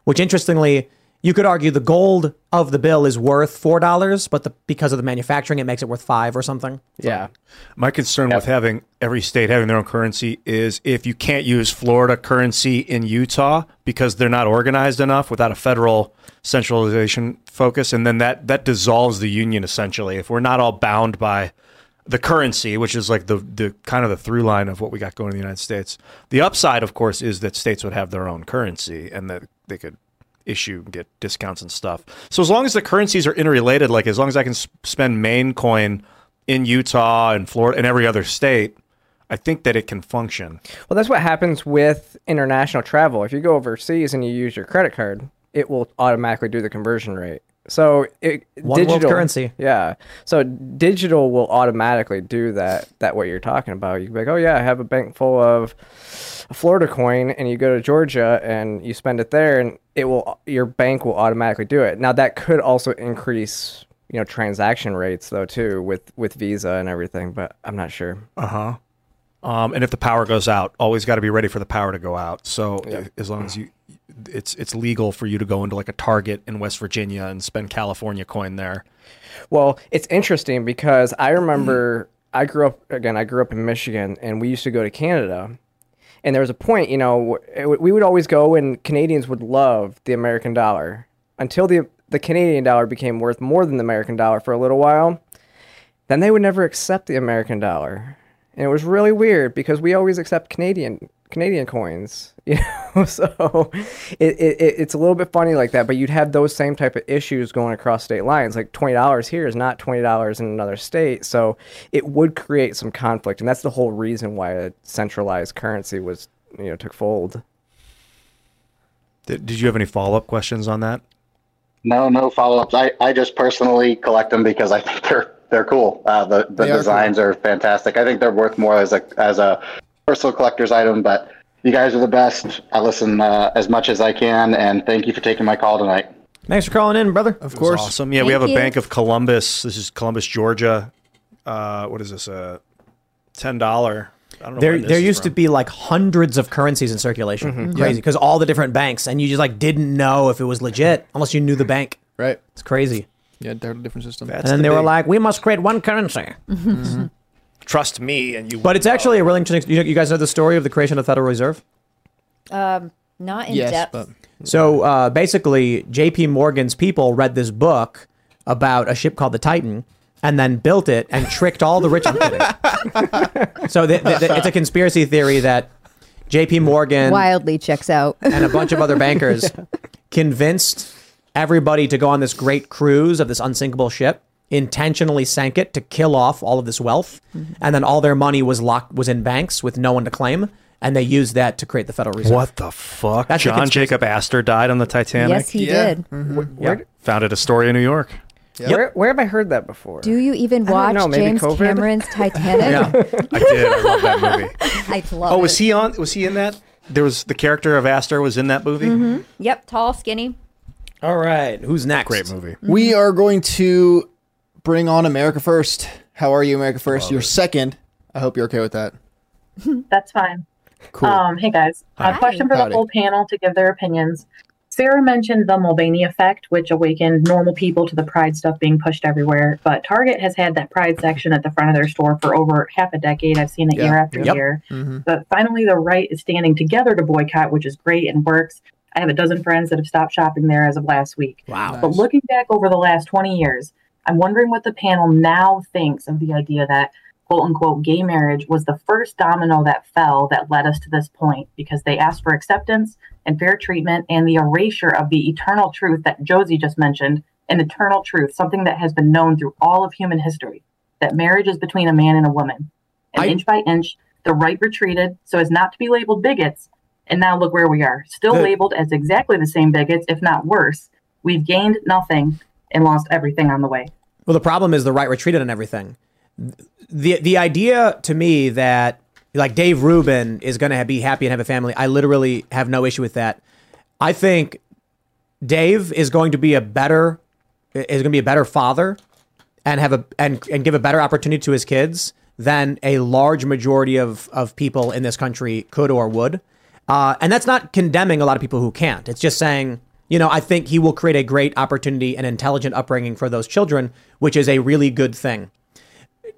Speaker 1: Which interestingly, you could argue the gold of the bill is worth four dollars, but the, because of the manufacturing, it makes it worth five or something.
Speaker 4: Yeah.
Speaker 3: My concern yep. with having every state having their own currency is if you can't use Florida currency in Utah because they're not organized enough without a federal centralization focus, and then that that dissolves the union essentially. If we're not all bound by the currency, which is like the the kind of the through line of what we got going in the United States. The upside, of course, is that states would have their own currency and that they could issue get discounts and stuff. So as long as the currencies are interrelated, like as long as I can spend Maine coin in Utah and Florida and every other state, I think that it can function.
Speaker 4: Well, that's what happens with international travel. If you go overseas and you use your credit card, it will automatically do the conversion rate. So it
Speaker 1: One world currency.
Speaker 4: Yeah. So digital will automatically do that. That what you're talking about. You can be like, oh yeah, I have a bank full of Florida coin, and you go to Georgia and you spend it there, and it will your bank will automatically do it. Now that could also increase you know transaction rates though too with with Visa and everything, but I'm not sure.
Speaker 3: Uh huh. Um, and if the power goes out, always got to be ready for the power to go out. So
Speaker 4: Yeah.
Speaker 3: as long as you, it's it's legal for you to go into like a Target in West Virginia and spend California coin there.
Speaker 4: Well, it's interesting because I remember mm. I grew up again. I grew up in Michigan, and we used to go to Canada. And there was a point, you know, we would always go, and Canadians would love the American dollar until the the Canadian dollar became worth more than the American dollar for a little while. Then they would never accept the American dollar, and it was really weird because we always accept Canadian Canadian coins, you know. so it, it, it- it's a little bit funny like that. But you'd have those same type of issues going across state lines. Like twenty dollars here is not twenty dollars in another state, so it would create some conflict, and that's the whole reason why a centralized currency was you know took fold.
Speaker 3: Did, did you have any follow up questions on that?
Speaker 9: No, no follow ups. I, I just personally collect them because I think they're they're cool. Uh, the the
Speaker 6: They are
Speaker 9: designs are fantastic. I think they're worth more as a as a personal collector's item. But you guys are the best. I listen uh, as much as I can, and thank you for taking my call tonight.
Speaker 1: Thanks for calling in, brother.
Speaker 6: Of course.
Speaker 3: awesome. Yeah, we
Speaker 2: Thank
Speaker 3: have a. Bank of Columbus. This is Columbus, Georgia. Uh, what is this? A ten dollar. I don't know.
Speaker 1: There,
Speaker 3: where this
Speaker 1: there
Speaker 3: is
Speaker 1: used to be like hundreds of currencies in circulation. Crazy, because all the different banks, and you just like didn't know if it was legit unless you knew the bank.
Speaker 6: Right.
Speaker 1: It's crazy.
Speaker 6: Yeah, they're a different system.
Speaker 3: That's
Speaker 1: and then
Speaker 3: the
Speaker 1: they were like, "We must create one currency."
Speaker 3: "Trust me," and you.
Speaker 1: But it's actually a really interesting. You, you guys know the story of the creation of the Federal Reserve.
Speaker 2: Um, not in
Speaker 6: yes,
Speaker 2: depth.
Speaker 6: but
Speaker 1: So uh, basically, J.P. Morgan's people read this book about a ship called the Titan and then built it and tricked all the rich. I'm kidding. so the, the, the- it's a conspiracy theory that J.P. Morgan
Speaker 2: Wildly checks out.
Speaker 1: and a bunch of other bankers convinced everybody to go on this great cruise of this unsinkable ship intentionally sank it to kill off all of this wealth and then all their money was locked was in banks with no one to claim and they used that to create the federal reserve
Speaker 3: What the fuck?
Speaker 1: That's
Speaker 3: John. Jacob Astor died on the Titanic.
Speaker 2: yes, he
Speaker 6: Yeah.
Speaker 2: did.
Speaker 4: Where,
Speaker 3: Founded Astoria, New York.
Speaker 4: where where have I heard that before?
Speaker 2: Do you even watch
Speaker 4: know,
Speaker 2: James
Speaker 4: COVID?
Speaker 2: Cameron's Titanic?
Speaker 1: yeah
Speaker 3: I did. I love that movie.
Speaker 2: I love
Speaker 3: Oh,
Speaker 2: it.
Speaker 3: was he on? Was he in that? There was the character of Astor was in that movie.
Speaker 2: Mm-hmm. Yep, tall, skinny.
Speaker 1: all right who's next
Speaker 3: Great movie.
Speaker 6: we are going to bring on America First. How are you, America First? You're second. I hope you're okay with that.
Speaker 10: That's fine.
Speaker 6: Cool.
Speaker 10: Um, hey guys,
Speaker 1: Hi.
Speaker 10: a question for
Speaker 6: Howdy.
Speaker 10: the whole panel to give their opinions. Sara mentioned the Mulvaney effect, which awakened normal people to the Pride stuff being pushed everywhere. But Target has had that Pride section at the front of their store for over half a decade. I've seen it
Speaker 6: Yeah.
Speaker 10: year after
Speaker 1: Yep.
Speaker 10: year.
Speaker 6: Mhm.
Speaker 10: But finally, the right is standing together to boycott, which is great and works. I have a dozen friends that have stopped shopping there as of last week.
Speaker 1: wow
Speaker 10: But looking back over the last 20 years, I'm wondering what the panel now thinks of the idea that quote unquote gay marriage was the first domino that fell that led us to this point because they asked for acceptance and fair treatment and the erasure of the eternal truth that Josie just mentioned an eternal truth, something that has been known through all of human history that marriage is between a man and a woman. And
Speaker 1: I-
Speaker 10: inch by inch, the right retreated so as not to be labeled bigots. And now look where we are, still
Speaker 1: Good.
Speaker 10: labeled as exactly the same bigots, if not worse. We've gained nothing and lost everything on the way.
Speaker 1: Well, the problem is the right retreated on everything. The the idea to me that like Dave Rubin is going to be happy and have a family, I literally have no issue with that. I think Dave is going to be a better is going to be a better father and have a and and give a better opportunity to his kids than a large majority of of people in this country could or would. Uh, and that's not condemning a lot of people who can't. It's just saying, you know, I think he will create a great opportunity and intelligent upbringing for those children, which is a really good thing.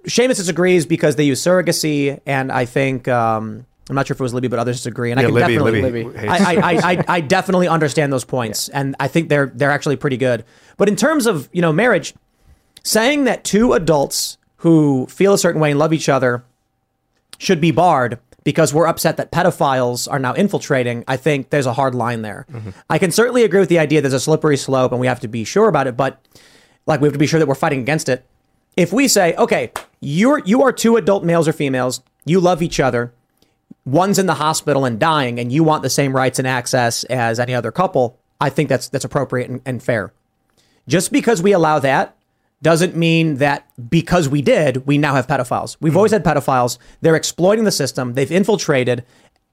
Speaker 1: Seamus disagrees because they use surrogacy, and I think um, I'm not sure if it was Libby, but others disagree. And I
Speaker 3: Yeah,
Speaker 1: can
Speaker 3: Libby,
Speaker 1: definitely,
Speaker 3: Libby
Speaker 4: Libby.
Speaker 1: I, I, I, I, I definitely understand those points, and I think they're they're actually pretty good. But in terms of you know marriage, saying that two adults who feel a certain way and love each other should be barred because we're upset that pedophiles are now infiltrating, I think there's a hard line there. Mm-hmm. I can certainly agree with the idea there's a slippery slope and we have to be sure about it, but like we have to be sure that we're fighting against it. If we say, okay, you're you are two adult males or females. You love each other. One's in the hospital and dying, and you want the same rights and access as any other couple. I think that's that's appropriate and, and fair. Just because we allow that doesn't mean that because we did, we now have pedophiles. We've always had pedophiles. They're exploiting the system. They've infiltrated,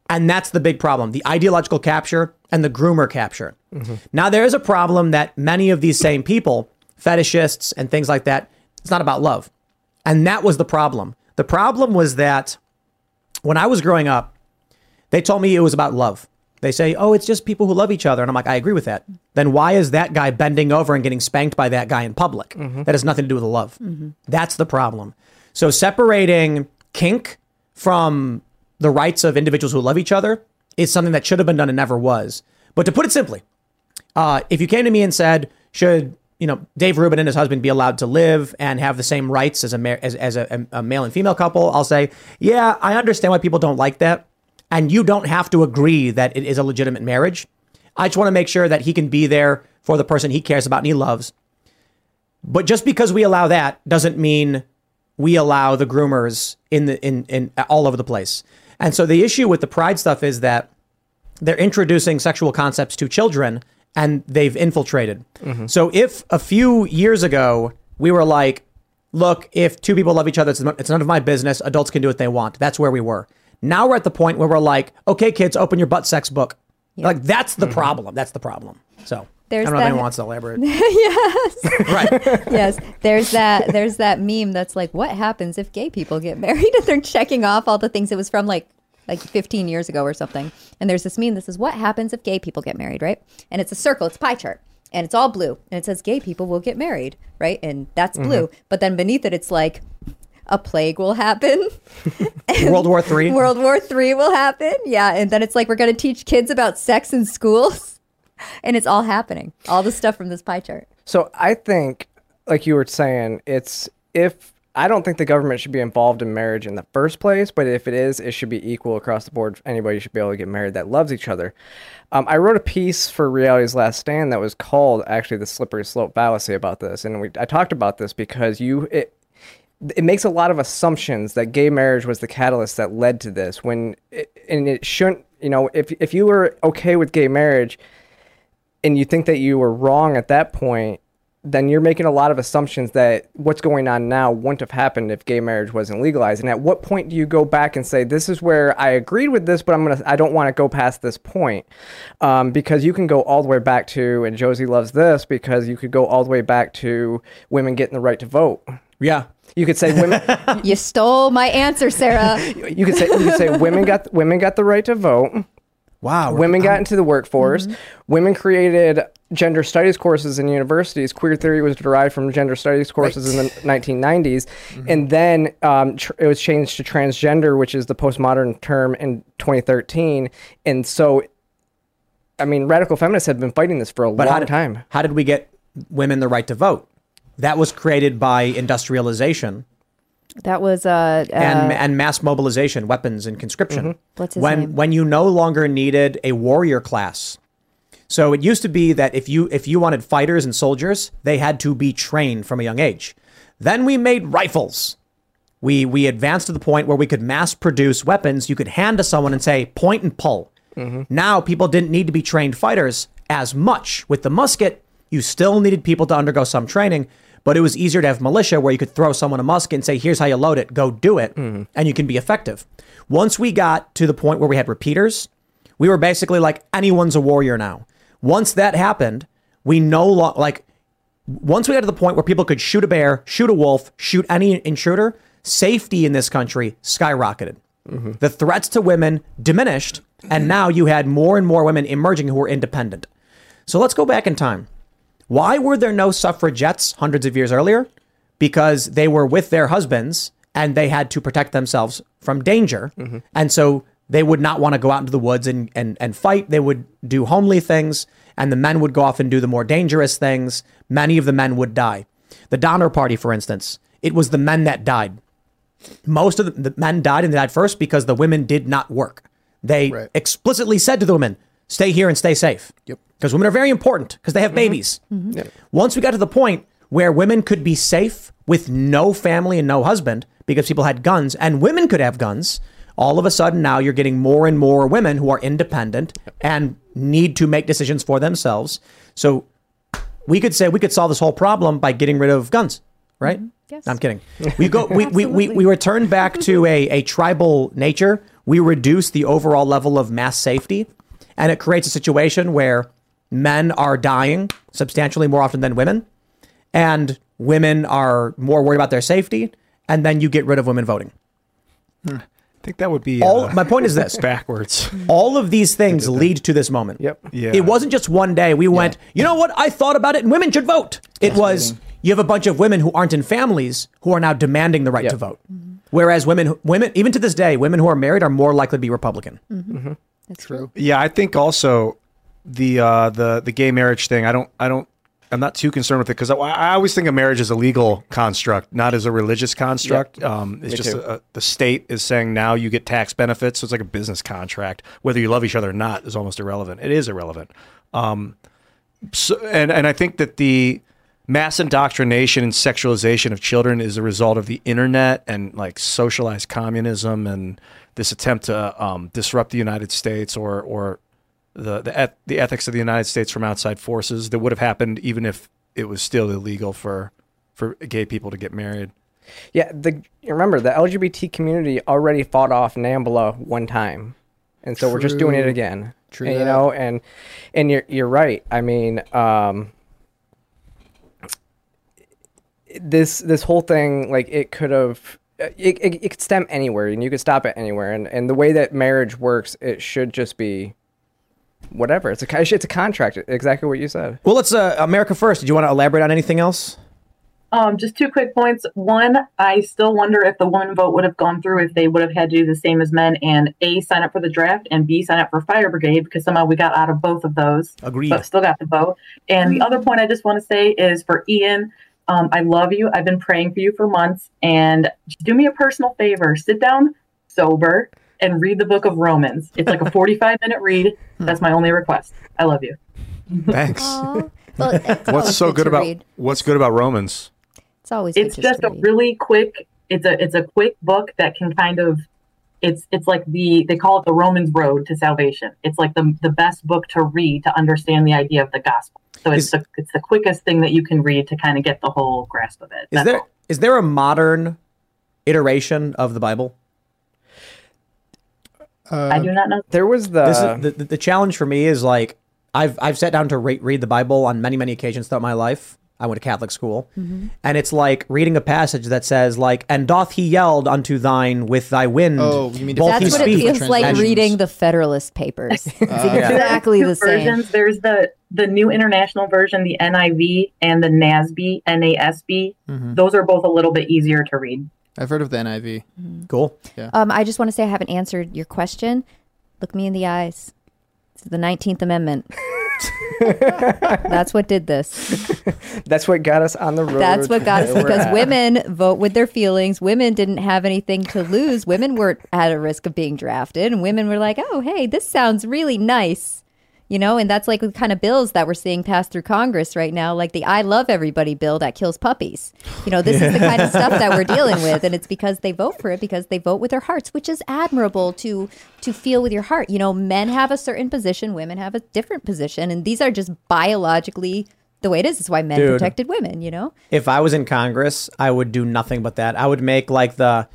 Speaker 1: and that's the big problem: the ideological capture and the groomer capture. Now there is a problem that many of these same people, fetishists and things like that, it's not about love. And that was the problem. The problem was that when I was growing up, they told me it was about love. They say, oh, it's just people who love each other. And I'm like, I agree with that. Then why is that guy bending over and getting spanked by that guy in public? That has nothing to do with the love. That's the problem. So separating kink from the rights of individuals who love each other is something that should have been done and never was. But to put it simply, uh, if you came to me and said, should you know Dave Rubin and his husband be allowed to live and have the same rights as a ma- as, as a, a male and female couple? I'll say, yeah, I understand why people don't like that, and you don't have to agree that it is a legitimate marriage. I just want to make sure that he can be there for the person he cares about and he loves. But just because we allow that doesn't mean we allow the groomers in the in in all over the place. And so the issue with the pride stuff is that they're introducing sexual concepts to children and they've infiltrated. Mm-hmm. So if a few years ago we were like, look, if two people love each other, it's it's none of my business. Adults can do what they want. That's where we were. Now we're at the point where we're like, okay, kids, open your butt sex book. Like that's the mm-hmm. problem. That's the problem. So
Speaker 2: There's
Speaker 1: I don't know if anyone wants to elaborate.
Speaker 2: yes.
Speaker 1: right.
Speaker 2: yes. There's that there's that meme that's like, what happens if gay people get married? And they're checking off all the things it was from like like 15 years ago or something. And there's this meme This is What happens if gay people get married, right? And it's a circle, it's a pie chart. And it's all blue. And it says gay people will get married, right? And that's mm-hmm. blue. But then beneath it it's like a plague will happen.
Speaker 1: World War Three.
Speaker 2: World War Three will happen. Yeah. And then it's like we're gonna teach kids about sex in schools. And it's all happening. All the stuff from this pie chart.
Speaker 4: So I think, like you were saying, it's if I don't think the government should be involved in marriage in the first place, but if it is, it should be equal across the board. Anybody should be able to get married that loves each other. Um, I wrote a piece for Reality's Last Stand that was called actually the slippery slope fallacy about this, and we I talked about this because you it it makes a lot of assumptions that gay marriage was the catalyst that led to this when it, and it shouldn't you know if if you were okay with gay marriage and you think that you were wrong at that point then you're making a lot of assumptions that what's going on now wouldn't have happened if gay marriage wasn't legalized. And at what point do you go back and say, "This is where I agreed with this, but I'm gonna, I don't want to go past this point," um, because you can go all the way back to, and Josie loves this because you could go all the way back to women getting the right to vote.
Speaker 1: Yeah.
Speaker 4: You could say women.
Speaker 2: You stole my answer, Sara.
Speaker 4: you could say you could say women got women got the right to vote.
Speaker 1: Wow.
Speaker 4: Women got into the workforce. Women created gender studies courses in universities. Queer theory was derived from gender studies courses in the 1990s. And then um, tr- it was changed to transgender, which is the postmodern term in 2013. And so, I mean, radical feminists have been fighting this for a
Speaker 1: But
Speaker 4: long
Speaker 1: how did,
Speaker 4: time.
Speaker 1: How did we get women the right to vote? That was created by industrialization
Speaker 2: That was uh, uh
Speaker 1: and and mass mobilization, weapons and conscription.
Speaker 2: What's his
Speaker 1: when
Speaker 2: name?
Speaker 1: when you no longer needed a warrior class. So it used to be that if you if you wanted fighters and soldiers, they had to be trained from a young age. Then we made rifles. We we advanced to the point where we could mass produce weapons you could hand to someone and say point and pull. Now people didn't need to be trained fighters as much. With the musket, you still needed people to undergo some training, but it was easier to have militia where you could throw someone a musket and say, "Here's how you load it. Go do it," mm-hmm. and you can be effective. Once we got to the point where we had repeaters, we were basically like anyone's a warrior now. Once that happened, we no longer like once we got to the point where people could shoot a bear, shoot a wolf, shoot any intruder, safety in this country skyrocketed. Mm-hmm. The threats to women diminished, and now you had more and more women emerging who were independent. So let's go back in time. Why were there no suffragettes hundreds of years earlier? Because they were with their husbands and they had to protect themselves from danger. Mm-hmm. And so they would not want to go out into the woods and, and, and fight. They would do homely things, and the men would go off and do the more dangerous things. Many of the men would die. The Donner Party, for instance, it was the men that died. Most of the, the men died and they died first because the women did not work. They
Speaker 6: Right.
Speaker 1: explicitly said to the women, stay here and stay safe.
Speaker 6: Yep.
Speaker 1: Because women are very important because they have babies. Once we got to the point where women could be safe with no family and no husband because people had guns and women could have guns. All of a sudden, now you're getting more and more women who are independent and need to make decisions for themselves. So we could say we could solve this whole problem by getting rid of guns, right?
Speaker 2: Mm-hmm. Yes.
Speaker 1: I'm kidding. We go. we, we, we, we return back to a, a tribal nature. We reduce the overall level of mass safety, and it creates a situation where men are dying substantially more often than women, and women are more worried about their safety, and then you get rid of women voting. Hmm.
Speaker 3: I think that would be
Speaker 1: All
Speaker 3: uh,
Speaker 1: my point is this:
Speaker 3: backwards.
Speaker 1: all of these things lead to this moment.
Speaker 4: Yep.
Speaker 3: Yeah.
Speaker 1: It wasn't just one day we went, you know what? I thought about it and women should vote. It was you have a bunch of women who aren't in families who are now demanding the right
Speaker 4: Yep.
Speaker 1: to vote. Whereas women women even to this day, women who are married are more likely to be Republican. Mm-hmm. Mm-hmm.
Speaker 2: That's true.
Speaker 3: Yeah, I think also the uh, the the gay marriage thing. I don't I don't I'm not too concerned with it because I, I always think of marriage as a legal construct, not as a religious construct. Um, it's
Speaker 4: Me
Speaker 3: just a, a, the state is saying now you get tax benefits, so it's like a business contract. Whether you love each other or not is almost irrelevant. It is irrelevant. Um, so, and and I think that the mass indoctrination and sexualization of children is a result of the internet and like socialized communism and this attempt to um, disrupt the United States or or the the, eth- the ethics of the United States from outside forces that would have happened even if it was still illegal for for gay people to get married.
Speaker 4: Yeah, the remember the LGBT community already fought off NAMBLA one time, and so we're just doing it again.
Speaker 6: True
Speaker 4: And, you know, and and you're you're right. I mean, um, this this whole thing like it could have. It, it, it could stem anywhere and you could stop it anywhere and, and the way that marriage works it should just be whatever it's a it's a contract exactly what you said
Speaker 1: Well, let's uh, America first. Do you want to elaborate on anything else?
Speaker 10: Um, just two quick points. One, I still wonder if the woman vote would have gone through if they would have had to do the same as men and A, sign up for the draft and B, sign up for fire brigade because somehow we got out of both of those.
Speaker 1: Agreed.
Speaker 10: But still got the vote. And the other point I just want to say is for Ian, um, I love you. I've been praying for you for months. And just do me a personal favor sit down sober and read the book of Romans. It's like a 45 minute read. Hmm. That's my only request. I love you.
Speaker 3: Thanks.
Speaker 2: Well,
Speaker 3: What's so good
Speaker 2: to
Speaker 3: about
Speaker 2: read.
Speaker 3: what's good about Romans?
Speaker 2: It's always
Speaker 10: it's
Speaker 2: good
Speaker 10: just a
Speaker 2: read.
Speaker 10: really quick it's a it's a quick book that can kind of it's it's like the they call it the Romans road to salvation. It's like the the best book to read to understand the idea of the gospel. So it's
Speaker 1: Is-
Speaker 10: the it's the quickest thing that you can read to kind of get the whole grasp of it.
Speaker 1: Is
Speaker 10: That's
Speaker 1: there
Speaker 10: all.
Speaker 1: is there a modern iteration of the Bible?
Speaker 10: I do um, not know.
Speaker 4: there was the,
Speaker 1: This is the, the, the challenge for me is like I've I've sat down to re- read the Bible on many many occasions throughout my life. I went to Catholic school, mm-hmm. and it's like reading a passage that says like, "And doth he yelled unto thine with thy wind."
Speaker 6: Oh, you mean
Speaker 1: both
Speaker 6: different
Speaker 1: he
Speaker 2: That's what it feels like reading the Federalist Papers. Uh, it's exactly
Speaker 10: Two
Speaker 2: the same.
Speaker 10: versions. There's the the new international version, the NIV, and the NASB, NASB.
Speaker 2: Mm-hmm.
Speaker 10: Those are both a little bit easier to read.
Speaker 6: I've heard of the NIV.
Speaker 1: Cool. Yeah.
Speaker 2: Um, I just want to say I haven't answered your question. Look me in the eyes. It's the 19th Amendment. That's what did this.
Speaker 4: that's what got us on the road
Speaker 2: That's what got us because
Speaker 4: at.
Speaker 2: women vote with their feelings. Women didn't have anything to lose. Women weren't at a risk of being drafted, and women were like, "Oh, hey, this sounds really nice." You know, and that's like the kind of bills that we're seeing pass through Congress right now, like the I love everybody bill that kills puppies. You know, this is the kind of stuff that we're dealing with. And it's because they vote for it because they vote with their hearts, which is admirable to to feel with your heart. You know, men have a certain position, women have a different position, and these are just biologically the way it is. It's why men
Speaker 1: Dude.
Speaker 2: protected women, you know?
Speaker 1: If I was in Congress, I would do nothing but that. I would make like the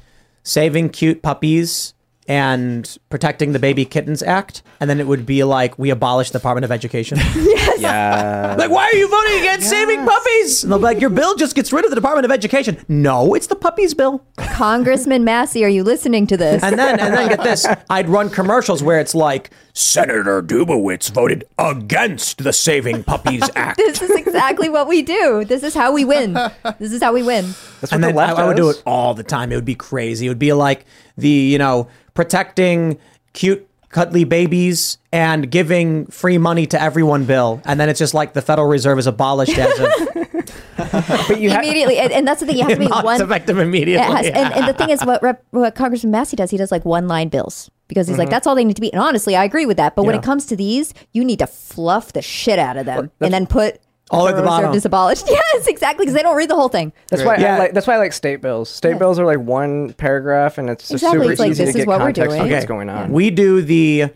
Speaker 1: Saving Cute Puppies and Protecting the Baby Kittens Act, and then it would be like we abolish the Department of Education.
Speaker 4: yeah
Speaker 1: like, why are you voting against saving puppies? And they'll be like, your bill just gets rid of the Department of Education. No, it's the puppies bill.
Speaker 2: Congressman Massey, are you listening to this?
Speaker 1: And then, and then get this, I'd run commercials where it's like, Senator Dubowitz voted against the Saving Puppies Act.
Speaker 2: this is exactly what we do. This is how we win. This is how we win.
Speaker 4: that's what
Speaker 1: and
Speaker 4: the
Speaker 1: then
Speaker 4: left
Speaker 1: I, I would do it all the time. It would be crazy. It would be like the, you know, protecting cute, cuddly babies and giving free money to everyone bill. And then it's just like the Federal Reserve is abolished as of
Speaker 4: but you have
Speaker 2: Immediately, and, and that's the thing. You have to be
Speaker 1: not
Speaker 2: one.
Speaker 1: effective
Speaker 2: It
Speaker 1: immediately.
Speaker 2: has, and, and the thing is, what, Rep, what Congressman Massey does, he does like one line bills because he's like, mm-hmm. that's all they need to be. And honestly, I agree with that. But when it comes to these, you need to fluff the shit out of them and then put
Speaker 1: All at the
Speaker 2: Federal Reserve
Speaker 1: bottom.
Speaker 2: is abolished. Yes, exactly, because they don't read the whole thing.
Speaker 4: That's
Speaker 6: Right.
Speaker 4: why
Speaker 1: Yeah.
Speaker 4: I like that's why I like state bills. State
Speaker 2: Yeah.
Speaker 4: bills are like one paragraph and it's
Speaker 2: Exactly,
Speaker 4: super
Speaker 2: it's like,
Speaker 4: easy
Speaker 2: this
Speaker 4: to
Speaker 2: is
Speaker 4: get
Speaker 2: what we're
Speaker 4: context
Speaker 2: doing.
Speaker 4: of what's going on.
Speaker 1: We do the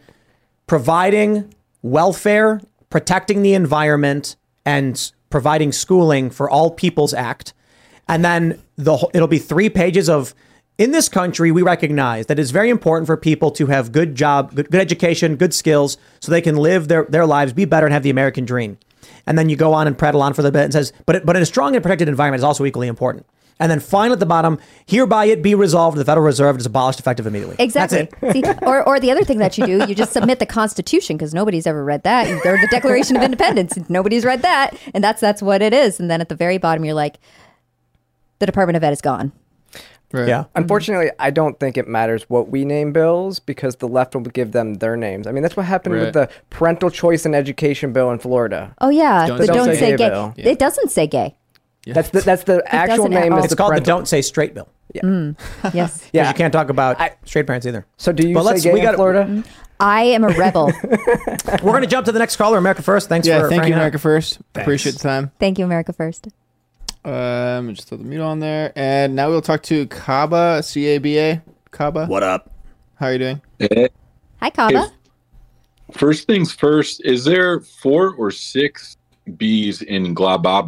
Speaker 1: providing welfare, protecting the environment, and providing schooling for all people's act. And then the whole- it'll be three pages of in this country we recognize that it's very important for people to have good job, good, good education, good skills so they can live their, their lives, be better and have the American dream. And then you go on and prattle on for the bit and says, but it, but in a strong and protected environment is also equally important. And then finally at the bottom, hereby it be resolved the Federal Reserve is abolished effective immediately.
Speaker 2: Exactly.
Speaker 1: That's it.
Speaker 2: See, or, or the other thing that you do, you just submit the Constitution because nobody's ever read that, or the Declaration of Independence. Nobody's read that, and that's that's what it is. And then at the very bottom, you're like, the Department of Ed is gone.
Speaker 6: Right.
Speaker 1: Yeah.
Speaker 4: Unfortunately, I don't think it matters what we name bills because the left will give them their names. I mean, that's what happened
Speaker 6: Right.
Speaker 4: with the parental choice in education bill in Florida.
Speaker 2: Oh yeah,
Speaker 6: Don't
Speaker 2: the
Speaker 6: say
Speaker 2: don't
Speaker 6: gay
Speaker 2: say gay.
Speaker 4: bill.
Speaker 2: It doesn't say gay.
Speaker 4: That's the that's the actual name
Speaker 2: at
Speaker 4: is
Speaker 2: all.
Speaker 1: It's
Speaker 4: the
Speaker 1: called the. Don't Say Straight Bill. Mm.
Speaker 2: Yes.
Speaker 1: Yeah.
Speaker 4: Yeah.
Speaker 1: You can't talk about
Speaker 4: I-
Speaker 1: straight parents either.
Speaker 4: So do you
Speaker 1: But
Speaker 4: say
Speaker 1: let's-
Speaker 4: gay
Speaker 1: we
Speaker 4: in
Speaker 1: gotta-
Speaker 4: Florida? Mm.
Speaker 2: I am a rebel.
Speaker 1: We're going to jump to the next caller, America First. Thanks
Speaker 6: Yeah,
Speaker 1: for
Speaker 6: thank you,
Speaker 1: hanging out.
Speaker 6: America First. Appreciate the time.
Speaker 2: Thank you, America First.
Speaker 6: Um, just throw the mute on there, and now we'll talk to Caba, C A B A. Caba,
Speaker 1: What up?
Speaker 6: how are you doing?
Speaker 2: Hi, Caba.
Speaker 11: If- First things first, is there four or six bees in Glabab?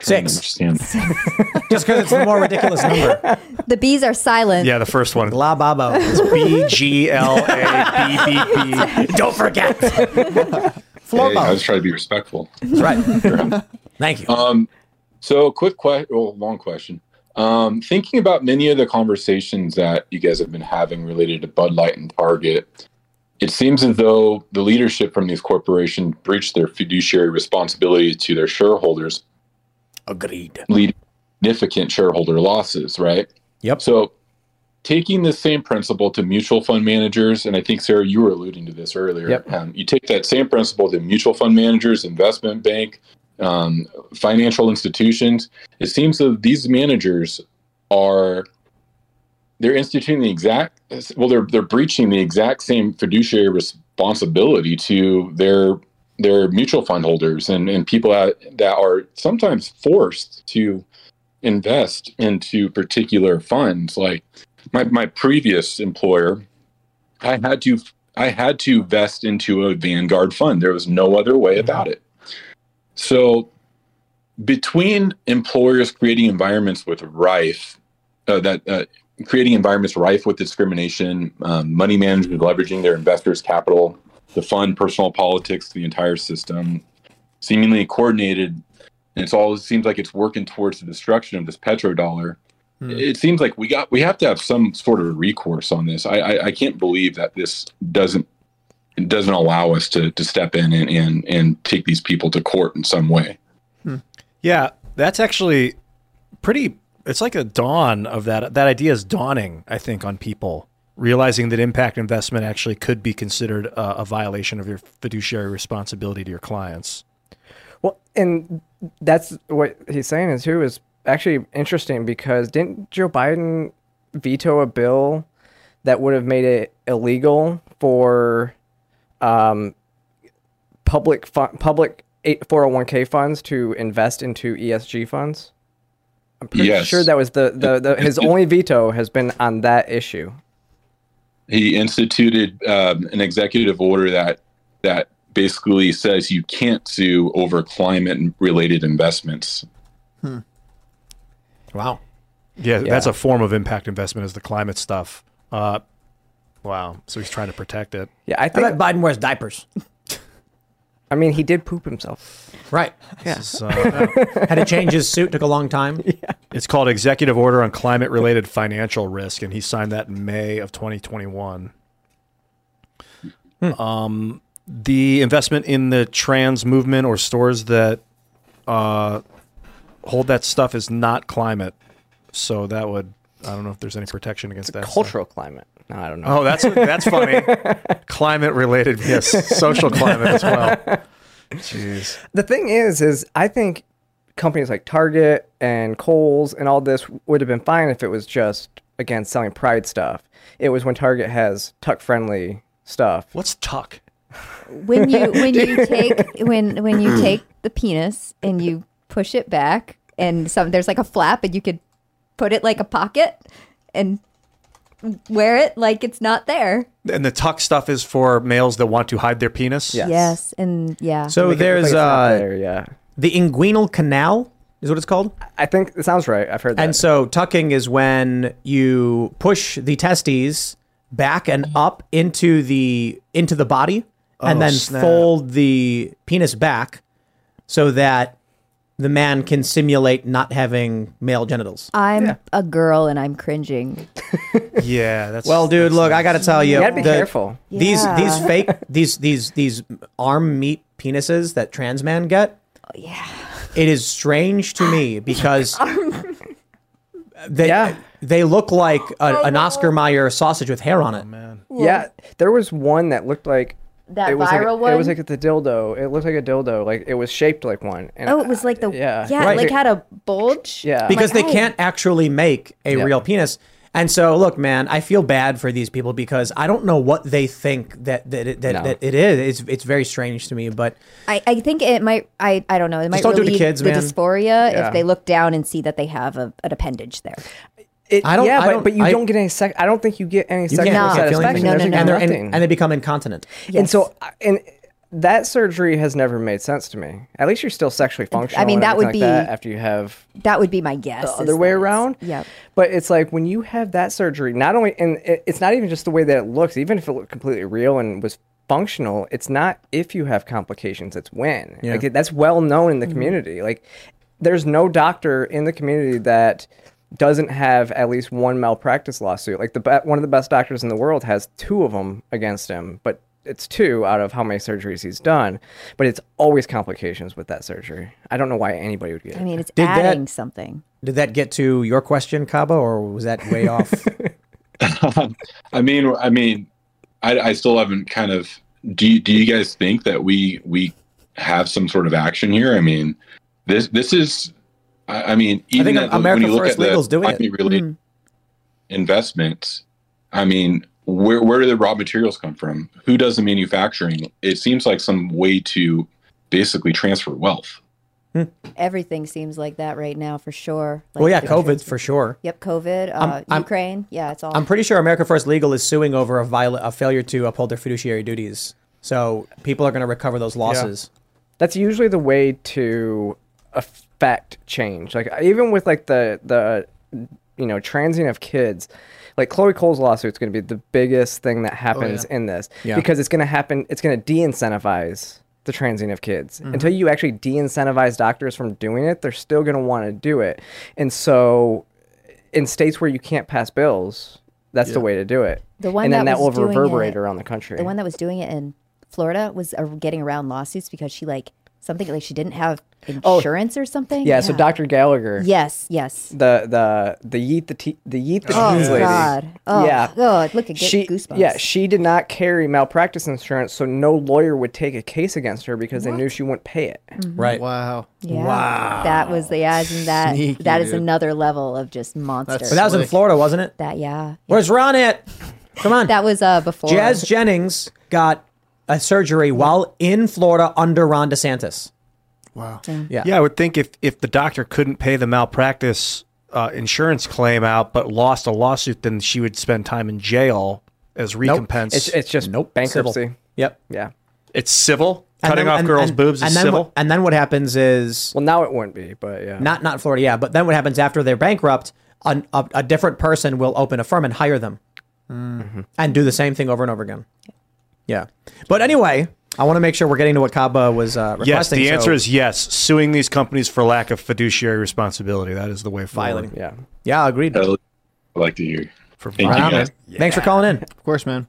Speaker 11: Trying to
Speaker 1: Six.
Speaker 11: understand.
Speaker 1: Just because it's the more ridiculous number.
Speaker 2: The bees are silent.
Speaker 3: Yeah, the first one.
Speaker 1: La Babo.
Speaker 3: B G L A B B B.
Speaker 1: Don't forget.
Speaker 11: Hey, I was trying to be respectful.
Speaker 1: That's right. Thank you.
Speaker 11: Um, so quick question, well, long question. Um, thinking about many of the conversations that you guys have been having related to Bud Light and Target, it seems as though the leadership from these corporations breached their fiduciary responsibility to their shareholders,
Speaker 1: Agreed.
Speaker 11: leading to significant shareholder losses, right?
Speaker 1: Yep.
Speaker 11: So, taking the same principle to mutual fund managers, and I think Sara, you were alluding to this earlier.
Speaker 4: Yep.
Speaker 11: Um, you take that same principle to mutual fund managers, investment bank, um, financial institutions. It seems that these managers are they're instituting the exact well, they're they're breaching the exact same fiduciary responsibility to their their mutual fund holders and, and people that, that are sometimes forced to invest into particular funds. Like my, my previous employer, I had to I had to vest into a Vanguard fund. There was no other way about it. So between employers creating environments with rife uh, that uh, creating environments rife with discrimination, um, money managers leveraging their investors' capital, the fund personal politics, the entire system, seemingly coordinated, and it's all it seems like it's working towards the destruction of this petrodollar. Hmm. It seems like we got we have to have some sort of recourse on this. I I, I can't believe that this doesn't it doesn't allow us to to step in and, and and take these people to court in some way. Hmm.
Speaker 3: Yeah, that's actually pretty. It's like a dawn of that. That idea is dawning, I think, on people realizing that impact investment actually could be considered a, a violation of your fiduciary responsibility to your clients.
Speaker 4: Well, and that's what he's saying is too is actually interesting because didn't Joe Biden veto a bill that would have made it illegal for um, public fu- public 401k funds to invest into ESG funds? I'm pretty
Speaker 11: Yes.
Speaker 4: sure that was the, the, the his only veto has been on that issue.
Speaker 11: He instituted um, an executive order that that basically says you can't sue over climate related investments.
Speaker 1: Wow.
Speaker 3: Yeah,
Speaker 4: Yeah.
Speaker 3: that's a form of impact investment is the climate stuff. Uh, wow. So he's trying to protect it.
Speaker 4: Yeah, I
Speaker 1: I
Speaker 4: think.
Speaker 1: bet Biden wears diapers.
Speaker 4: I mean, he did poop himself.
Speaker 1: Right.
Speaker 4: Yeah.
Speaker 3: So, uh,
Speaker 1: Had to change his suit. Took a long time.
Speaker 3: it's called Executive Order on Climate Related Financial Risk, and he signed that in May of 2021. Um, the investment in the trans movement or stores that uh, hold that stuff is not climate. So that would I don't know if there's any protection against that.
Speaker 4: Cultural climate. No, I don't know.
Speaker 3: Oh, that's that's funny. climate related, yes, social climate as well. Jeez.
Speaker 4: The thing is, is I think companies like Target and Kohl's and all this would have been fine if it was just again selling Pride stuff. It was when Target has tuck friendly stuff.
Speaker 3: What's tuck?
Speaker 2: when you when you take when when you take the penis and you push it back and some there's like a flap and you could put it like a pocket and wear it like it's not there.
Speaker 3: And the tuck stuff is for males that want to hide their penis.
Speaker 4: Yes.
Speaker 2: Yes, and yeah.
Speaker 1: So
Speaker 4: Make it look
Speaker 1: there's
Speaker 4: like it's not
Speaker 1: uh,
Speaker 4: there, yeah.
Speaker 1: The inguinal canal is what it's called.
Speaker 4: I think it sounds right. I've heard that.
Speaker 1: And so tucking is when you push the testes back and up into the into the body and
Speaker 3: Oh,
Speaker 1: then
Speaker 3: snap.
Speaker 1: fold the penis back so that the man can simulate not having male genitals.
Speaker 2: I'm a girl and I'm cringing.
Speaker 3: Yeah, that's
Speaker 1: Well, dude, look, I got to tell you,
Speaker 4: You gotta be
Speaker 1: the-
Speaker 4: careful.
Speaker 1: These
Speaker 2: Yeah.
Speaker 1: these fake these these these arm meat penises that trans men get.
Speaker 2: Yeah.
Speaker 1: It is strange to me because they
Speaker 4: Yeah.
Speaker 1: they look like a, oh, an Oscar Mayer sausage with hair on it. Oh, man.
Speaker 4: yeah, there was one that looked like
Speaker 2: That
Speaker 4: it was
Speaker 2: viral
Speaker 4: like,
Speaker 2: one.
Speaker 4: It was like the dildo. It looked like a dildo. Like it was shaped like one. And
Speaker 2: oh, it was like the
Speaker 4: yeah.
Speaker 2: yeah,
Speaker 1: Right.
Speaker 2: like had a bulge.
Speaker 4: Yeah.
Speaker 1: because
Speaker 2: Like,
Speaker 1: they
Speaker 2: oh.
Speaker 1: can't actually make a
Speaker 4: Yeah.
Speaker 1: real penis. And so, look, man, I feel bad for these people because I don't know what they think that that it, that,
Speaker 4: No.
Speaker 1: that it is. It's it's very strange to me, but
Speaker 2: I, I think it might I, I don't know it might
Speaker 1: don't do it to
Speaker 2: relieve
Speaker 1: kids,
Speaker 2: the
Speaker 1: man.
Speaker 2: dysphoria
Speaker 4: Yeah.
Speaker 2: if they look down and see that they have a, an appendage there.
Speaker 4: It,
Speaker 1: I don't-
Speaker 4: Yeah,
Speaker 1: I
Speaker 4: but,
Speaker 1: don't-
Speaker 4: but you
Speaker 1: I-
Speaker 4: don't get any sex. I don't think you get any
Speaker 1: you
Speaker 4: sexual
Speaker 1: can't
Speaker 2: No.
Speaker 4: satisfaction.
Speaker 2: No, no, no.
Speaker 1: and, they're, and,
Speaker 4: nothing.
Speaker 1: and they become incontinent.
Speaker 4: And so, and that surgery has never made sense to me. At least you're still sexually functional.
Speaker 2: I
Speaker 4: mean,
Speaker 2: that would
Speaker 4: like
Speaker 2: be-
Speaker 4: that after you have
Speaker 2: That would be my guess.
Speaker 4: the other way around.
Speaker 2: Yep.
Speaker 4: But it's like when you have that surgery, not only and it, it's not even just the way that it looks. Even if it looked completely real and was functional, it's not if you have complications. It's when.
Speaker 1: Yeah.
Speaker 4: Like it, that's well known in the
Speaker 2: Mm-hmm.
Speaker 4: community. Like there's no doctor in the community that doesn't have at least one malpractice lawsuit. Like the one of the best doctors in the world has two of them against him, but it's two out of how many surgeries he's done. But it's always complications with that surgery. I don't know why anybody would get it.
Speaker 2: I mean, it's
Speaker 1: Did that-
Speaker 2: adding something.
Speaker 1: Did that get to your question, Caba, or was that way off?
Speaker 11: I mean, I mean, I, I still haven't kind of. Do you, do you guys think that we we have some sort of action here? I mean, this this is. I, I mean, even
Speaker 1: think
Speaker 11: at
Speaker 1: America
Speaker 11: when you look
Speaker 1: First
Speaker 11: at the
Speaker 1: Legal's doing it.
Speaker 11: climate-related
Speaker 2: Mm.
Speaker 11: investments, I mean, where where do the raw materials come from? Who does the manufacturing? It seems like some way to basically transfer wealth.
Speaker 2: Everything seems like that right now for sure. Like
Speaker 1: well, yeah,
Speaker 2: the
Speaker 1: COVID
Speaker 2: trans-
Speaker 1: for sure.
Speaker 2: Yep, COVID. Uh,
Speaker 1: I'm- I'm-
Speaker 2: Ukraine. yeah, it's all.
Speaker 1: I'm pretty sure America First Legal is suing over a, viola- a failure to uphold their fiduciary duties. So people are going to recover those losses.
Speaker 4: that's usually the way to affect change. Like even with like the the you know transing of kids, like Chloe Cole's lawsuit is going to be the biggest thing that happens in this
Speaker 1: Yeah.
Speaker 4: because it's going to happen. It's going to de-incentivize the transing of kids until you actually de-incentivize doctors from doing it. They're still going to want to do it, and so in states where you can't pass bills, that's the way to do it.
Speaker 2: The one
Speaker 4: and then
Speaker 2: that
Speaker 4: that, will
Speaker 2: was doing
Speaker 4: reverberate
Speaker 2: it-
Speaker 4: around the country.
Speaker 2: the one that was doing it in Florida was uh, getting around lawsuits because she like something like she didn't have insurance or something.
Speaker 4: Oh. yeah, so Dr. Gallagher.
Speaker 2: Yes, yes.
Speaker 4: the the the yeet the te- the yeet the
Speaker 2: Oh
Speaker 4: teens lady.
Speaker 2: God. Oh
Speaker 4: yeah.
Speaker 2: God. Look at get
Speaker 4: She
Speaker 2: goosebumps.
Speaker 4: yeah she did not carry malpractice insurance, so no lawyer would take a case against her because they knew she wouldn't pay it.
Speaker 1: Right.
Speaker 6: Wow.
Speaker 2: Yeah. Wow. That was the yeah, isn't that
Speaker 6: Sneaky,
Speaker 2: that is
Speaker 6: dude.
Speaker 2: another level of just monster.
Speaker 6: That's-
Speaker 1: But that was in Florida, wasn't it?
Speaker 2: that yeah.
Speaker 1: Where's Ron at? Come on.
Speaker 2: That was uh before
Speaker 1: Jazz Jennings got a surgery while in Florida under Ron DeSantis.
Speaker 6: Wow.
Speaker 1: Yeah.
Speaker 3: Yeah, I would think if if the doctor couldn't pay the malpractice uh, insurance claim out, but lost a lawsuit, then she would spend time in jail as recompense.
Speaker 4: It's it's just
Speaker 1: Nope.
Speaker 4: bankruptcy.
Speaker 1: Civil. Yep.
Speaker 4: Yeah.
Speaker 3: It's civil.
Speaker 1: And
Speaker 3: Cutting
Speaker 1: then-
Speaker 3: off
Speaker 1: and-
Speaker 3: girls'
Speaker 1: and-
Speaker 3: boobs
Speaker 1: and
Speaker 3: is
Speaker 1: then
Speaker 3: civil.
Speaker 1: What, and then what happens is
Speaker 4: Well, now it wouldn't be, but yeah.
Speaker 1: not not Florida, yeah. But then what happens after they're bankrupt? A, a, a different person will open a firm and hire them,
Speaker 4: Mm-hmm.
Speaker 1: and do the same thing over and over again. Yeah. But anyway, I want to make sure we're getting to what Caba was uh, requesting.
Speaker 3: yes, the
Speaker 1: so-
Speaker 3: answer is yes. Suing these companies for lack of fiduciary responsibility. That is the way forward.
Speaker 1: Violating.
Speaker 4: yeah.
Speaker 1: yeah, agreed.
Speaker 11: I'd like to hear.
Speaker 3: For
Speaker 11: Thank
Speaker 1: Right
Speaker 11: you
Speaker 1: on,
Speaker 11: guys.
Speaker 1: Thanks for calling in.
Speaker 6: Of course, man.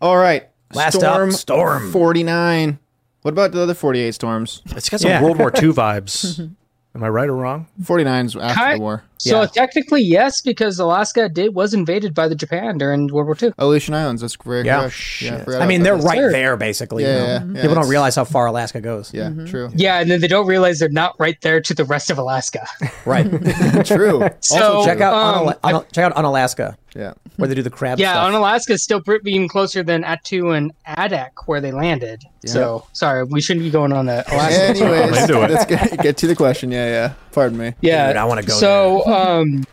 Speaker 6: All right.
Speaker 1: Last
Speaker 6: storm,
Speaker 1: up, storm.
Speaker 6: 49. What about the other 48 storms?
Speaker 3: It's got some
Speaker 1: Yeah.
Speaker 3: World War II vibes. Am I right or wrong?
Speaker 6: 49's after
Speaker 12: Ki-
Speaker 6: the war.
Speaker 12: So
Speaker 1: Yeah.
Speaker 12: technically, yes, because Alaska did was invaded by the Japan during World War II.
Speaker 6: Aleutian Islands. That's very
Speaker 1: Yeah.
Speaker 6: correct. Yeah, I
Speaker 1: I mean, they're
Speaker 6: that.
Speaker 1: right
Speaker 12: Sure.
Speaker 1: there, basically. you
Speaker 6: Yeah,
Speaker 1: know?
Speaker 6: yeah, yeah.
Speaker 1: People
Speaker 6: It's-
Speaker 1: don't realize how far Alaska goes.
Speaker 6: Yeah, true.
Speaker 12: Yeah, and then they don't realize they're not right there to the rest of Alaska.
Speaker 1: Right.
Speaker 6: True.
Speaker 12: So
Speaker 1: also, check out
Speaker 12: um,
Speaker 1: Unala- Una- check out Unalaska,
Speaker 6: Yeah.
Speaker 1: where they do the crab
Speaker 12: yeah,
Speaker 1: stuff.
Speaker 12: on Alaska is still pretty even closer than Attu and Adak where they landed. So sorry, we shouldn't be going on the Alaska.
Speaker 6: Anyways, let's get, get to the question. Yeah, yeah. Pardon me.
Speaker 12: Yeah,
Speaker 1: Dude, I wanna go
Speaker 12: So, um,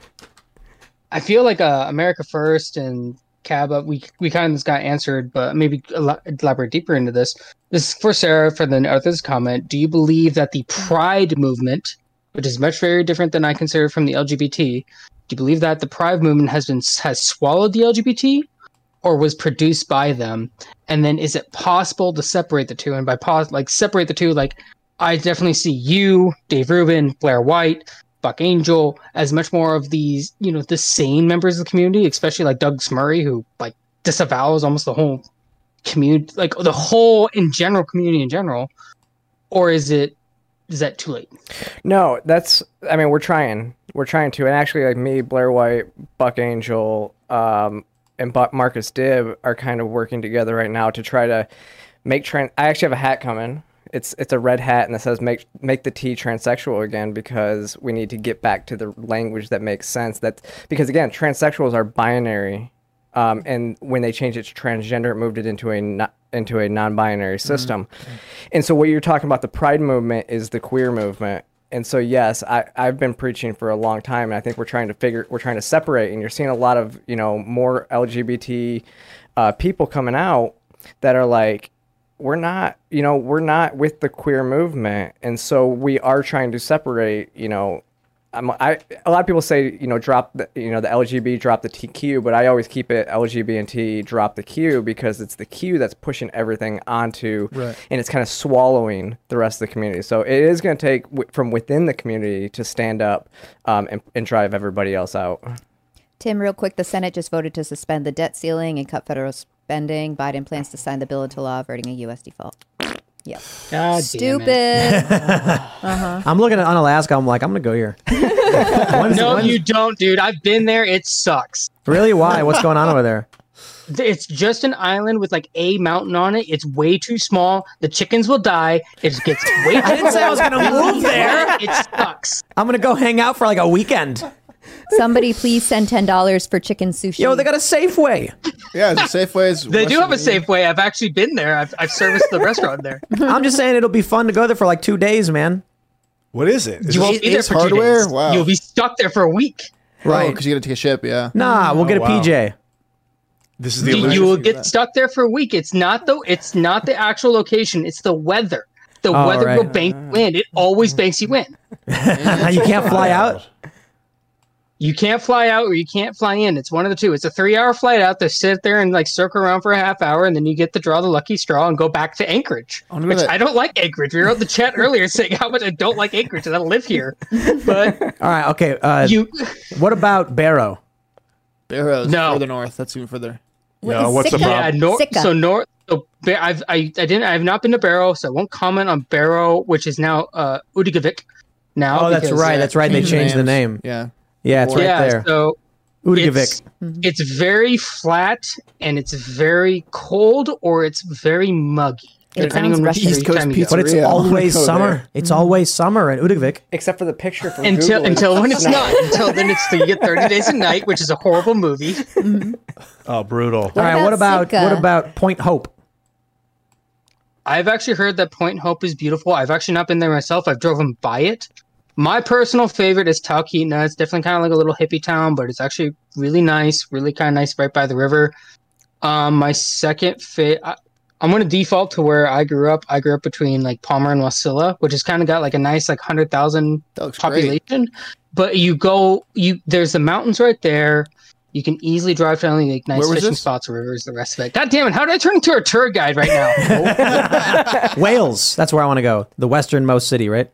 Speaker 12: I feel like uh, America First and Cab we we kind of just got answered, but maybe ela- elaborate deeper into this. This is for Sara for the others comment. Do you believe that the Pride movement, which is much very different than I consider from the LGBT, do you believe that the Pride movement has been has swallowed the LGBT, or was produced by them? And then is it possible to separate the two? And by pos- like separate the two, like I definitely see you, Dave Rubin, Blair White, Buck Angel as much more of these, you know, the same members of the community, especially like Douglas Murray, who like disavows almost the whole community, like the whole in general community in general. Or is it is that too late?
Speaker 4: No, that's. I mean, we're trying. We're trying to, and actually, like me, Blair White, Buck Angel, um, and Buck Marcus Dibb are kind of working together right now to try to make trans. I actually have a hat coming. It's it's a red hat and it says make make the T transsexual again because we need to get back to the language that makes sense. That because again, transsexuals are binary, um, and when they changed it to transgender, it moved it into a no, into a non-binary system. And so what you're talking about, the pride movement is the queer movement. And so yes, I, I've been preaching for a long time and I think we're trying to figure we're trying to separate and you're seeing a lot of, you know, more LGBT uh, people coming out that are like we're not, you know, we're not with the queer movement. And so we are trying to separate, you know, I'm, I, a lot of people say, you know, drop the, you know, the LGB, drop the TQ, but I always keep it LGB and T, drop the Q because it's the Q that's pushing everything onto,
Speaker 6: Right.
Speaker 4: and it's kind of swallowing the rest of the community. So it is going to take w- from within the community to stand up um, and, and drive everybody else out.
Speaker 2: Tim, real quick, the Senate just voted to suspend the debt ceiling and cut federal spending. Biden plans to sign the bill into law, averting a U.S. default. Yep.
Speaker 12: God
Speaker 2: Stupid. Uh-huh.
Speaker 1: I'm looking at Unalaska. I'm like, I'm gonna go here. When's-
Speaker 12: no,
Speaker 1: when's-
Speaker 12: you don't, dude. I've been there. It sucks.
Speaker 1: really? Why? What's going on over there?
Speaker 12: It's just an island with like a mountain on it. It's way too small. The chickens will die. It gets way too
Speaker 1: I didn't say I was gonna move there.
Speaker 12: It sucks.
Speaker 1: I'm gonna go hang out for like a weekend.
Speaker 2: Somebody please send ten dollars for chicken sushi.
Speaker 1: Yo, they got a Safeway.
Speaker 6: Yeah, the Safeways.
Speaker 12: They do have a Safeway. I've actually been there. I've, I've serviced the restaurant there.
Speaker 1: I'm just saying it'll be fun to go there for like two days, man.
Speaker 3: What is it? Is
Speaker 12: You won't be there
Speaker 6: Ace
Speaker 12: for two days.
Speaker 6: Wow.
Speaker 12: You'll be stuck there for a week.
Speaker 6: Right.
Speaker 1: Oh, right.
Speaker 6: Because you got to take a ship. Yeah.
Speaker 1: Nah, we'll oh, get a
Speaker 3: Oh, wow.
Speaker 1: PJ.
Speaker 3: this is the
Speaker 12: You,
Speaker 3: illusion.
Speaker 12: you will get stuck there for a week. It's not the it's not the actual location. It's the weather. The
Speaker 1: Oh,
Speaker 12: weather
Speaker 1: right.
Speaker 12: will bank you in. It always banks you in.
Speaker 1: you can't fly out.
Speaker 12: You can't fly out or you can't fly in. It's one of the two. It's a three hour flight out to sit there and like circle around for a half hour and then you get to draw the lucky straw and go back to Anchorage.
Speaker 6: wonder
Speaker 12: Which
Speaker 6: that-
Speaker 12: I don't like Anchorage. We were on the chat earlier saying how much I don't like Anchorage and I live here. But
Speaker 1: All right. Okay. Uh,
Speaker 12: you
Speaker 1: what about Barrow?
Speaker 6: Barrows.
Speaker 12: No.
Speaker 6: Further north. That's even further.
Speaker 3: Yeah, what's the
Speaker 2: Sitka?
Speaker 12: yeah,
Speaker 3: problem?
Speaker 12: nor- so north so Ba- I've I, I didn't I have not been to Barrow, so I won't comment on Barrow, which is now uh Utqiagvik now.
Speaker 1: Oh, that's right.
Speaker 12: uh,
Speaker 1: That's right. They
Speaker 6: Changed
Speaker 1: changed the name.
Speaker 6: Yeah.
Speaker 1: Yeah, it's right
Speaker 12: yeah,
Speaker 1: there.
Speaker 12: so
Speaker 1: Utqiagvik.
Speaker 12: it's, mm-hmm. it's very flat and it's very cold or it's very muggy.
Speaker 2: It
Speaker 12: depending
Speaker 2: sounds
Speaker 12: on which
Speaker 2: Russian.
Speaker 6: East Coast
Speaker 12: time
Speaker 6: pizza.
Speaker 1: But it's
Speaker 6: Yeah,
Speaker 1: always summer.
Speaker 6: there.
Speaker 1: It's mm-hmm. always summer in Utqiagvik.
Speaker 4: Except for the picture from
Speaker 12: until
Speaker 4: Google,
Speaker 12: until when it's not. Until then, it's you get thirty days a night, which is a horrible movie. Mm-hmm.
Speaker 3: Oh, brutal.
Speaker 1: All right. What
Speaker 2: about
Speaker 1: about what about Point Hope?
Speaker 12: I've actually heard that Point Hope is beautiful. I've actually not been there myself. I've driven by it. My personal favorite is Talkeetna. It's definitely kind of like a little hippie town, but it's actually really nice, really kind of nice right by the river. Um, my second fit, I, I'm going to default to where I grew up. I grew up between like Palmer and Wasilla, which has kind of got like a nice like hundred thousand
Speaker 6: That looks great.
Speaker 12: population. But you go, you there's the mountains right there. You can easily drive to only like nice fishing
Speaker 6: this?
Speaker 12: spots, rivers, the rest of it. God damn it! How did I turn into a tour guide right now?
Speaker 1: Wales. That's where I want to go. The westernmost city, right?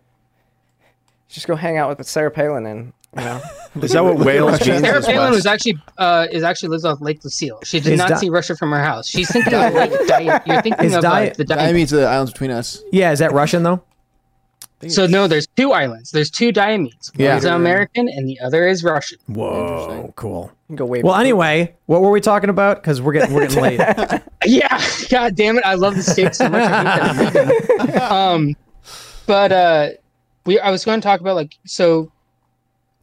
Speaker 4: Just go hang out with Sarah Palin and You know?
Speaker 3: Is that what Wales means?
Speaker 12: Sarah
Speaker 3: as
Speaker 12: Palin
Speaker 3: west?
Speaker 12: was actually uh, is actually lives off Lake Lucille. She did
Speaker 1: Is
Speaker 12: not
Speaker 1: Di-
Speaker 12: see Russia from her house. She's thinking of like Di- you're thinking
Speaker 1: Is
Speaker 12: of
Speaker 1: Di-
Speaker 12: uh, the
Speaker 6: That
Speaker 12: Diamond.
Speaker 6: means the islands between us.
Speaker 1: Yeah, is that Russian though?
Speaker 12: So no, there's two islands. There's two Diomedes. One
Speaker 1: Yeah.
Speaker 12: is American and the other is Russian.
Speaker 1: Whoa, cool.
Speaker 4: Go way.
Speaker 1: Well, anyway, what were we talking about? Because we're getting we're getting late.
Speaker 12: Yeah, god damn it! I love the state so much. I hate that I'm leaving. um, but uh, we I was going to talk about like so.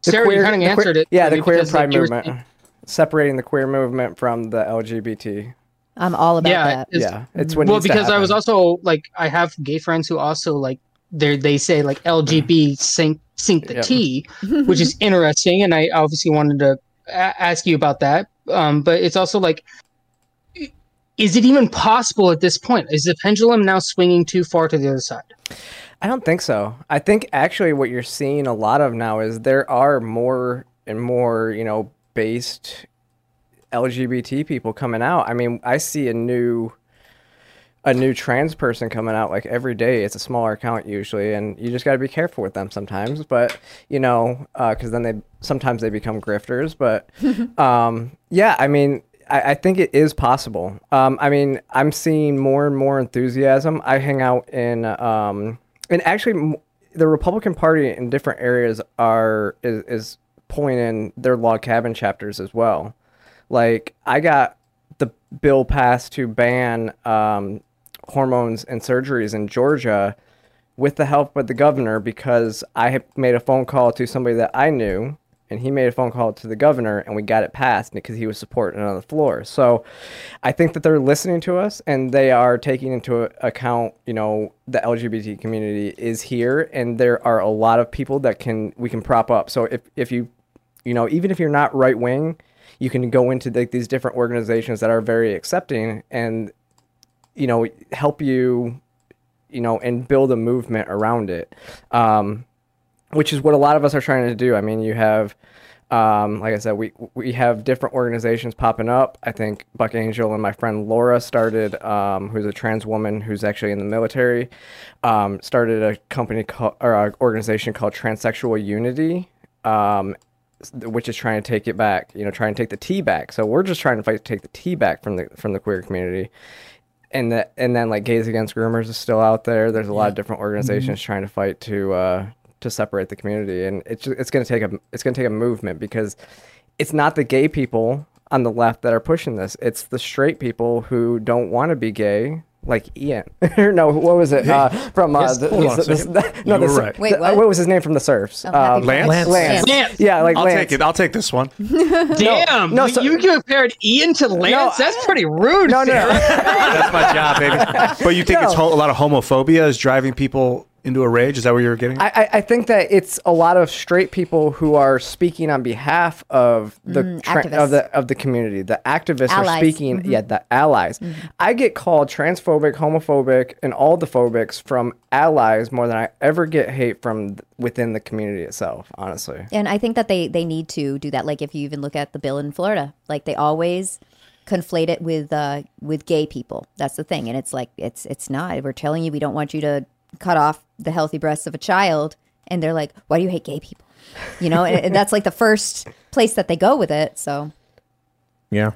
Speaker 4: The
Speaker 12: Sara,
Speaker 4: queer-
Speaker 12: you kind
Speaker 4: the
Speaker 12: of
Speaker 4: queer-
Speaker 12: answered it.
Speaker 4: Yeah, the queer
Speaker 12: because, like,
Speaker 4: pride
Speaker 12: you
Speaker 4: movement,
Speaker 12: saying-
Speaker 4: separating the queer movement from the LGBT.
Speaker 2: I'm all about
Speaker 12: yeah,
Speaker 2: that.
Speaker 12: it's-
Speaker 4: Yeah, it's when
Speaker 12: well because I was also like I have gay friends who also like they they say like LGB sync sync the
Speaker 4: Yep.
Speaker 12: T, which is interesting, and I obviously wanted to a- ask you about that. Um, but it's also like, is it even possible at this point? Is the pendulum now swinging too far to the other side?
Speaker 4: I don't think so. I think actually what you're seeing a lot of now is there are more and more, you know, based LGBT people coming out. I mean, I see a new a new trans person coming out like every day. It's a smaller account usually, and you just got to be careful with them sometimes. But you know, because then they sometimes they become grifters. But um, yeah, I mean, I, I think it is possible. Um, I mean, I'm seeing more and more enthusiasm. I hang out in, um, and actually, the Republican Party in different areas are is, is pulling in their log cabin chapters as well. Like I got the bill passed to ban um, hormones and surgeries in Georgia with the help of the governor because I had made a phone call to somebody that I knew and he made a phone call to the governor and we got it passed because he was supporting it on the floor. So I think that they're listening to us and they are taking into account, you know, the LGBT community is here and there are a lot of people that can we can prop up. So if if you you know, even if you're not right wing, you can go into like these different organizations that are very accepting and you know help you you know and build a movement around it um, which is what a lot of us are trying to do i mean you have um, like i said we we have different organizations popping up i think buck angel and my friend laura started um, who's a trans woman who's actually in the military um, started a company called or an organization called transsexual unity um, which is trying to take it back, you know, trying to take the T back. So we're just trying to fight to take the T back from the from the queer community. And that and then like Gays Against Groomers is still out there. There's a lot of different organizations trying to fight to uh to separate the community and it's just, it's going to take a it's going to take a movement because it's not the gay people on the left that are pushing this. It's the straight people who don't want to be gay. Like Ian, or no, what was it uh, from? Uh,
Speaker 3: Yes,
Speaker 4: the,
Speaker 3: hold on a
Speaker 4: the- the- the- no,
Speaker 3: You
Speaker 4: the,
Speaker 3: were right.
Speaker 2: Wait,
Speaker 4: the- uh,
Speaker 2: what?
Speaker 4: was his name from the Surfs?
Speaker 2: Oh, Happy
Speaker 3: Lance?
Speaker 2: Lance.
Speaker 4: Lance.
Speaker 12: Lance.
Speaker 4: Yeah, like
Speaker 3: I'll
Speaker 4: Lance.
Speaker 3: take it. I'll take this one.
Speaker 12: Damn,
Speaker 4: no,
Speaker 12: you-
Speaker 4: so-
Speaker 12: you compared Ian to Lance. That's pretty rude.
Speaker 4: No, no, no.
Speaker 3: That's my job, baby. But you think it's
Speaker 4: No.
Speaker 3: ho- a lot of homophobia is driving people into a rage? Is that what you're getting?
Speaker 4: I, I- I think that it's a lot of straight people who are speaking on behalf of the
Speaker 2: Mm,
Speaker 4: tra- of the of the community. The activists are
Speaker 2: Allies.
Speaker 4: speaking.
Speaker 2: Mhm.
Speaker 4: Yeah, the allies. I get called transphobic, homophobic, and all the phobics from allies more than I ever get hate from within the community itself. Honestly,
Speaker 2: And I think that they they need to do that. Like if you even look at the bill in Florida, like they always conflate it with uh with gay people. That's the thing, and it's like it's it's not. We're telling you we don't want you to cut off the healthy breasts of a child, and they're like, why do you hate gay people? You know, and, and that's like the first place that they go with it. So
Speaker 1: Yeah.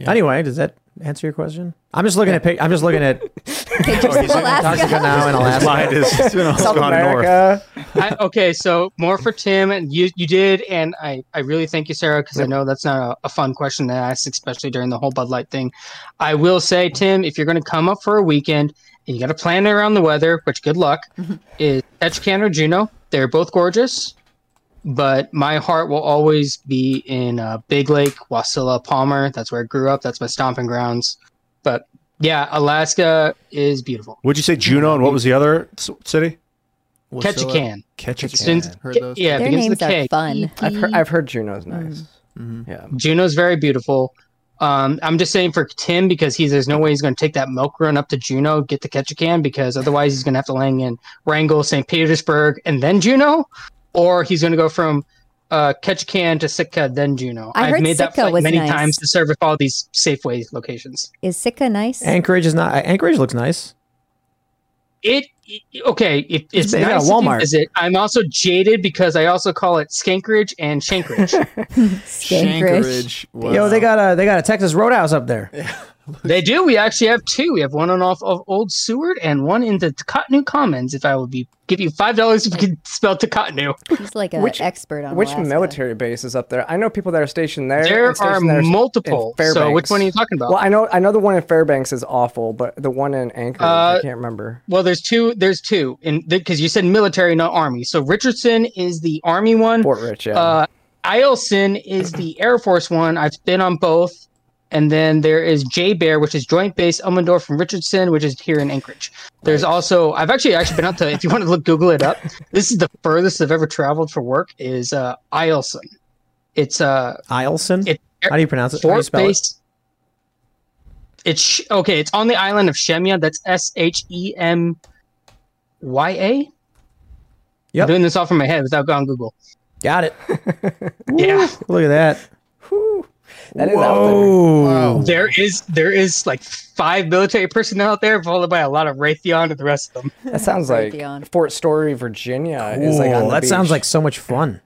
Speaker 1: Anyway, does that answer your question? I'm just looking at pic- I'm just looking at
Speaker 2: pictures of
Speaker 1: Antarctica now in
Speaker 3: His
Speaker 1: Alaska.
Speaker 3: mind is
Speaker 4: South
Speaker 3: north.
Speaker 4: America.
Speaker 12: I, okay, so more for Tim, and you you did, and I I really thank you, Sara, because I know that's not a, a fun question to ask, especially during the whole Bud Light thing. I will say, Tim, if you're going to come up for a weekend and you got to plan around the weather, which good luck, is Ketchikan or Juneau. They're both gorgeous, but my heart will always be in uh, Big Lake, Wasilla, Palmer. That's where I grew up. That's my stomping grounds. But yeah, Alaska is beautiful.
Speaker 3: Would you say Juneau and what was the other s- city?
Speaker 12: Ketchikan.
Speaker 3: Ketchikan.
Speaker 12: Begins-
Speaker 6: Heard those.
Speaker 12: yeah,
Speaker 2: their
Speaker 12: begins
Speaker 2: names
Speaker 12: with a
Speaker 2: are
Speaker 12: K.
Speaker 2: fun.
Speaker 4: I've heard I've heard Juneau's nice.
Speaker 6: Mhm.
Speaker 4: Yeah.
Speaker 12: Juneau's very beautiful. Um, I'm just saying for Tim because he's there's no way he's going to take that milk run up to Juneau, get the Ketchikan, because otherwise he's going to have to land in Wrangell, St. Petersburg, and then Juneau, or he's going to go from uh, Ketchikan to Sitka, then Juneau.
Speaker 2: I
Speaker 12: have
Speaker 2: heard
Speaker 12: made that
Speaker 2: Sitka
Speaker 12: flight
Speaker 2: was
Speaker 12: many
Speaker 2: nice.
Speaker 12: times to service all these Safeway locations.
Speaker 2: Is Sitka nice?
Speaker 1: Anchorage is not Anchorage looks nice.
Speaker 12: It okay, if it's
Speaker 1: big.
Speaker 12: nice
Speaker 1: Yeah,
Speaker 12: if you
Speaker 1: Walmart.
Speaker 12: I'm also jaded because I also call it Skankridge and Shankridge.
Speaker 6: Shankeridge. Wow.
Speaker 1: Yo, they got a they got a Texas Roadhouse up there.
Speaker 12: they do. We actually have two. We have one on off of Old Seward and one in the Tikahtnu Commons. If I would be give you five dollars if you could spell Tikahtnu.
Speaker 2: He's like an
Speaker 4: Which-
Speaker 2: expert on
Speaker 4: Which
Speaker 2: Alaska.
Speaker 4: military base is up there? I know people that are stationed there.
Speaker 12: There
Speaker 4: and stationed
Speaker 12: are
Speaker 4: there
Speaker 12: multiple. So
Speaker 4: Fairbanks.
Speaker 12: which one are you talking about?
Speaker 4: Well, I know I know the one in Fairbanks is awful, but the one in Anchorage, I
Speaker 12: Uh,
Speaker 4: can't remember.
Speaker 12: Well, there's two. There's two, and because you said military, not army. So Richardson is the army one.
Speaker 4: Fort Rich, yeah.
Speaker 12: Uh, Eielson is the Air Force one. I've been on both. And then there is JBER, which is Joint Base Elmendorf from Richardson, which is here in Anchorage. There's also I've actually actually been out to if you want to look Google it up. This is the furthest I've ever traveled for work is uh Eielson. It's uh
Speaker 1: Eielson.
Speaker 12: it,
Speaker 1: How do you pronounce it? How do you spell it?
Speaker 12: Base. It's okay. It's on the island of Shemya. That's S H E M Y A.
Speaker 1: Yep.
Speaker 12: I'm doing this off from my head without going Google.
Speaker 1: Got it.
Speaker 12: Yeah.
Speaker 1: Look at that.
Speaker 4: That is out there.
Speaker 1: Whoa.
Speaker 12: There is there is like five military personnel out there, followed by a lot of Raytheon and the rest of them.
Speaker 4: That sounds like
Speaker 2: Raytheon.
Speaker 4: Fort Story, Virginia. Is like on
Speaker 1: Cool.
Speaker 4: the
Speaker 1: that sounds like so much fun.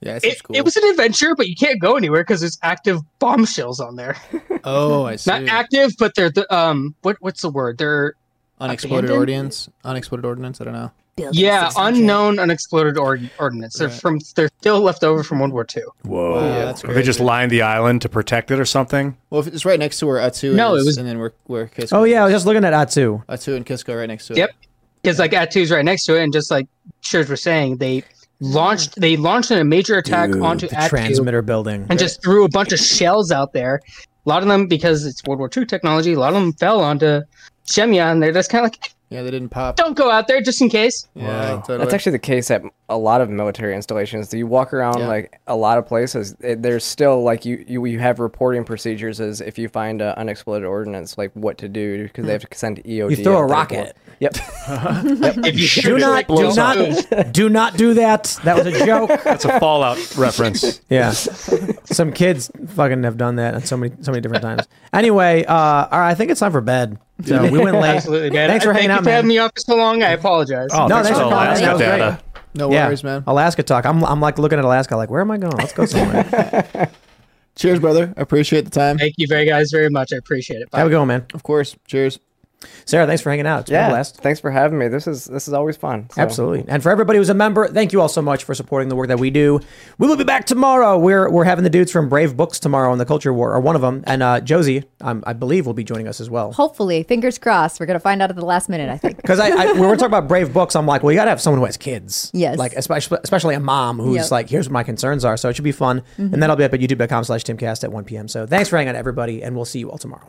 Speaker 6: Yeah, it
Speaker 12: It,
Speaker 6: cool.
Speaker 12: it was an adventure, but you can't go anywhere because there's active bomb shells on there.
Speaker 6: oh, I see.
Speaker 12: Not active, but they're the um what what's the word? They're
Speaker 6: Unexploded
Speaker 12: abandoned?
Speaker 6: ordnance. Unexploded ordnance. I don't know.
Speaker 2: Building
Speaker 12: yeah unknown unexploded ord- ordnance. They're
Speaker 6: Right.
Speaker 12: from they're still left over from World War II.
Speaker 1: Whoa.
Speaker 6: Yeah, that's
Speaker 3: Or they just lined the island to protect it or something.
Speaker 6: Well, if it's right next to where Attu
Speaker 12: No,
Speaker 6: is,
Speaker 12: it was-
Speaker 6: and then where where Kiska.
Speaker 1: Oh yeah, I was just looking at Attu.
Speaker 6: Attu and Kiska right next to it.
Speaker 12: Yep. Because like Attu's right next to it, and just like Shurs were saying, they launched they launched a major attack
Speaker 1: Dude,
Speaker 12: onto
Speaker 1: the
Speaker 12: Attu
Speaker 1: transmitter building.
Speaker 12: and just threw a bunch of shells out there. A lot of them because it's World War II technology. A lot of them fell onto Shemya, and they're just kind of like,
Speaker 6: Yeah, they didn't pop.
Speaker 12: don't go out there just in case.
Speaker 6: Yeah, totally.
Speaker 4: That's actually the case at a lot of military installations. You walk around
Speaker 6: Yeah.
Speaker 4: like a lot of places. It, there's still like you, you you have reporting procedures as if you find an unexploded ordnance, like what to do because they have to send EOD.
Speaker 1: You throw a rocket.
Speaker 4: for- Yep.
Speaker 12: If you
Speaker 1: Do not, do not, do not do that. That was a joke.
Speaker 3: That's a Fallout reference.
Speaker 1: Yeah, some kids fucking have done that on so many, so many different times. Anyway, uh, all right, I think it's time for bed. So we went late.
Speaker 12: Absolutely, man.
Speaker 1: Thanks for
Speaker 12: Thank
Speaker 1: hanging
Speaker 12: you
Speaker 1: out,
Speaker 12: for having me on for so long. I apologize.
Speaker 3: Oh,
Speaker 1: No,
Speaker 3: thanks
Speaker 1: thanks
Speaker 3: for
Speaker 1: for calling in. That was great.
Speaker 3: Data.
Speaker 6: no
Speaker 1: Yeah,
Speaker 6: worries, man.
Speaker 1: Alaska talk. I'm, I'm like looking at Alaska, like, where am I going? Let's go somewhere.
Speaker 6: Cheers, brother. I appreciate the time.
Speaker 12: Thank you very guys very much. I appreciate it. Bye.
Speaker 1: Have a good one, man.
Speaker 6: Of course. Cheers.
Speaker 1: Sara, thanks for hanging out. It's been a
Speaker 4: Yeah.
Speaker 1: blast.
Speaker 4: Thanks for having me. This is this is always fun. So.
Speaker 1: Absolutely. And for everybody who's a member, thank you all so much for supporting the work that we do. We will be back tomorrow. We're we're having the dudes from Brave Books tomorrow on the Culture War, or one of them, and uh, Josie, um, I believe, will be joining us as well.
Speaker 2: Hopefully, fingers crossed. We're gonna find out at the last minute. I think.
Speaker 1: Because I, I when we're talking about Brave Books, I'm like, well, you got to have someone who has kids.
Speaker 2: Yes.
Speaker 1: Like especially especially a mom who's
Speaker 2: Yep.
Speaker 1: like, here's what my concerns are. So it should be fun, and that'll be up at youtube.com/slash timcast at 1 p.m. So thanks for hanging out, everybody, and we'll see you all tomorrow.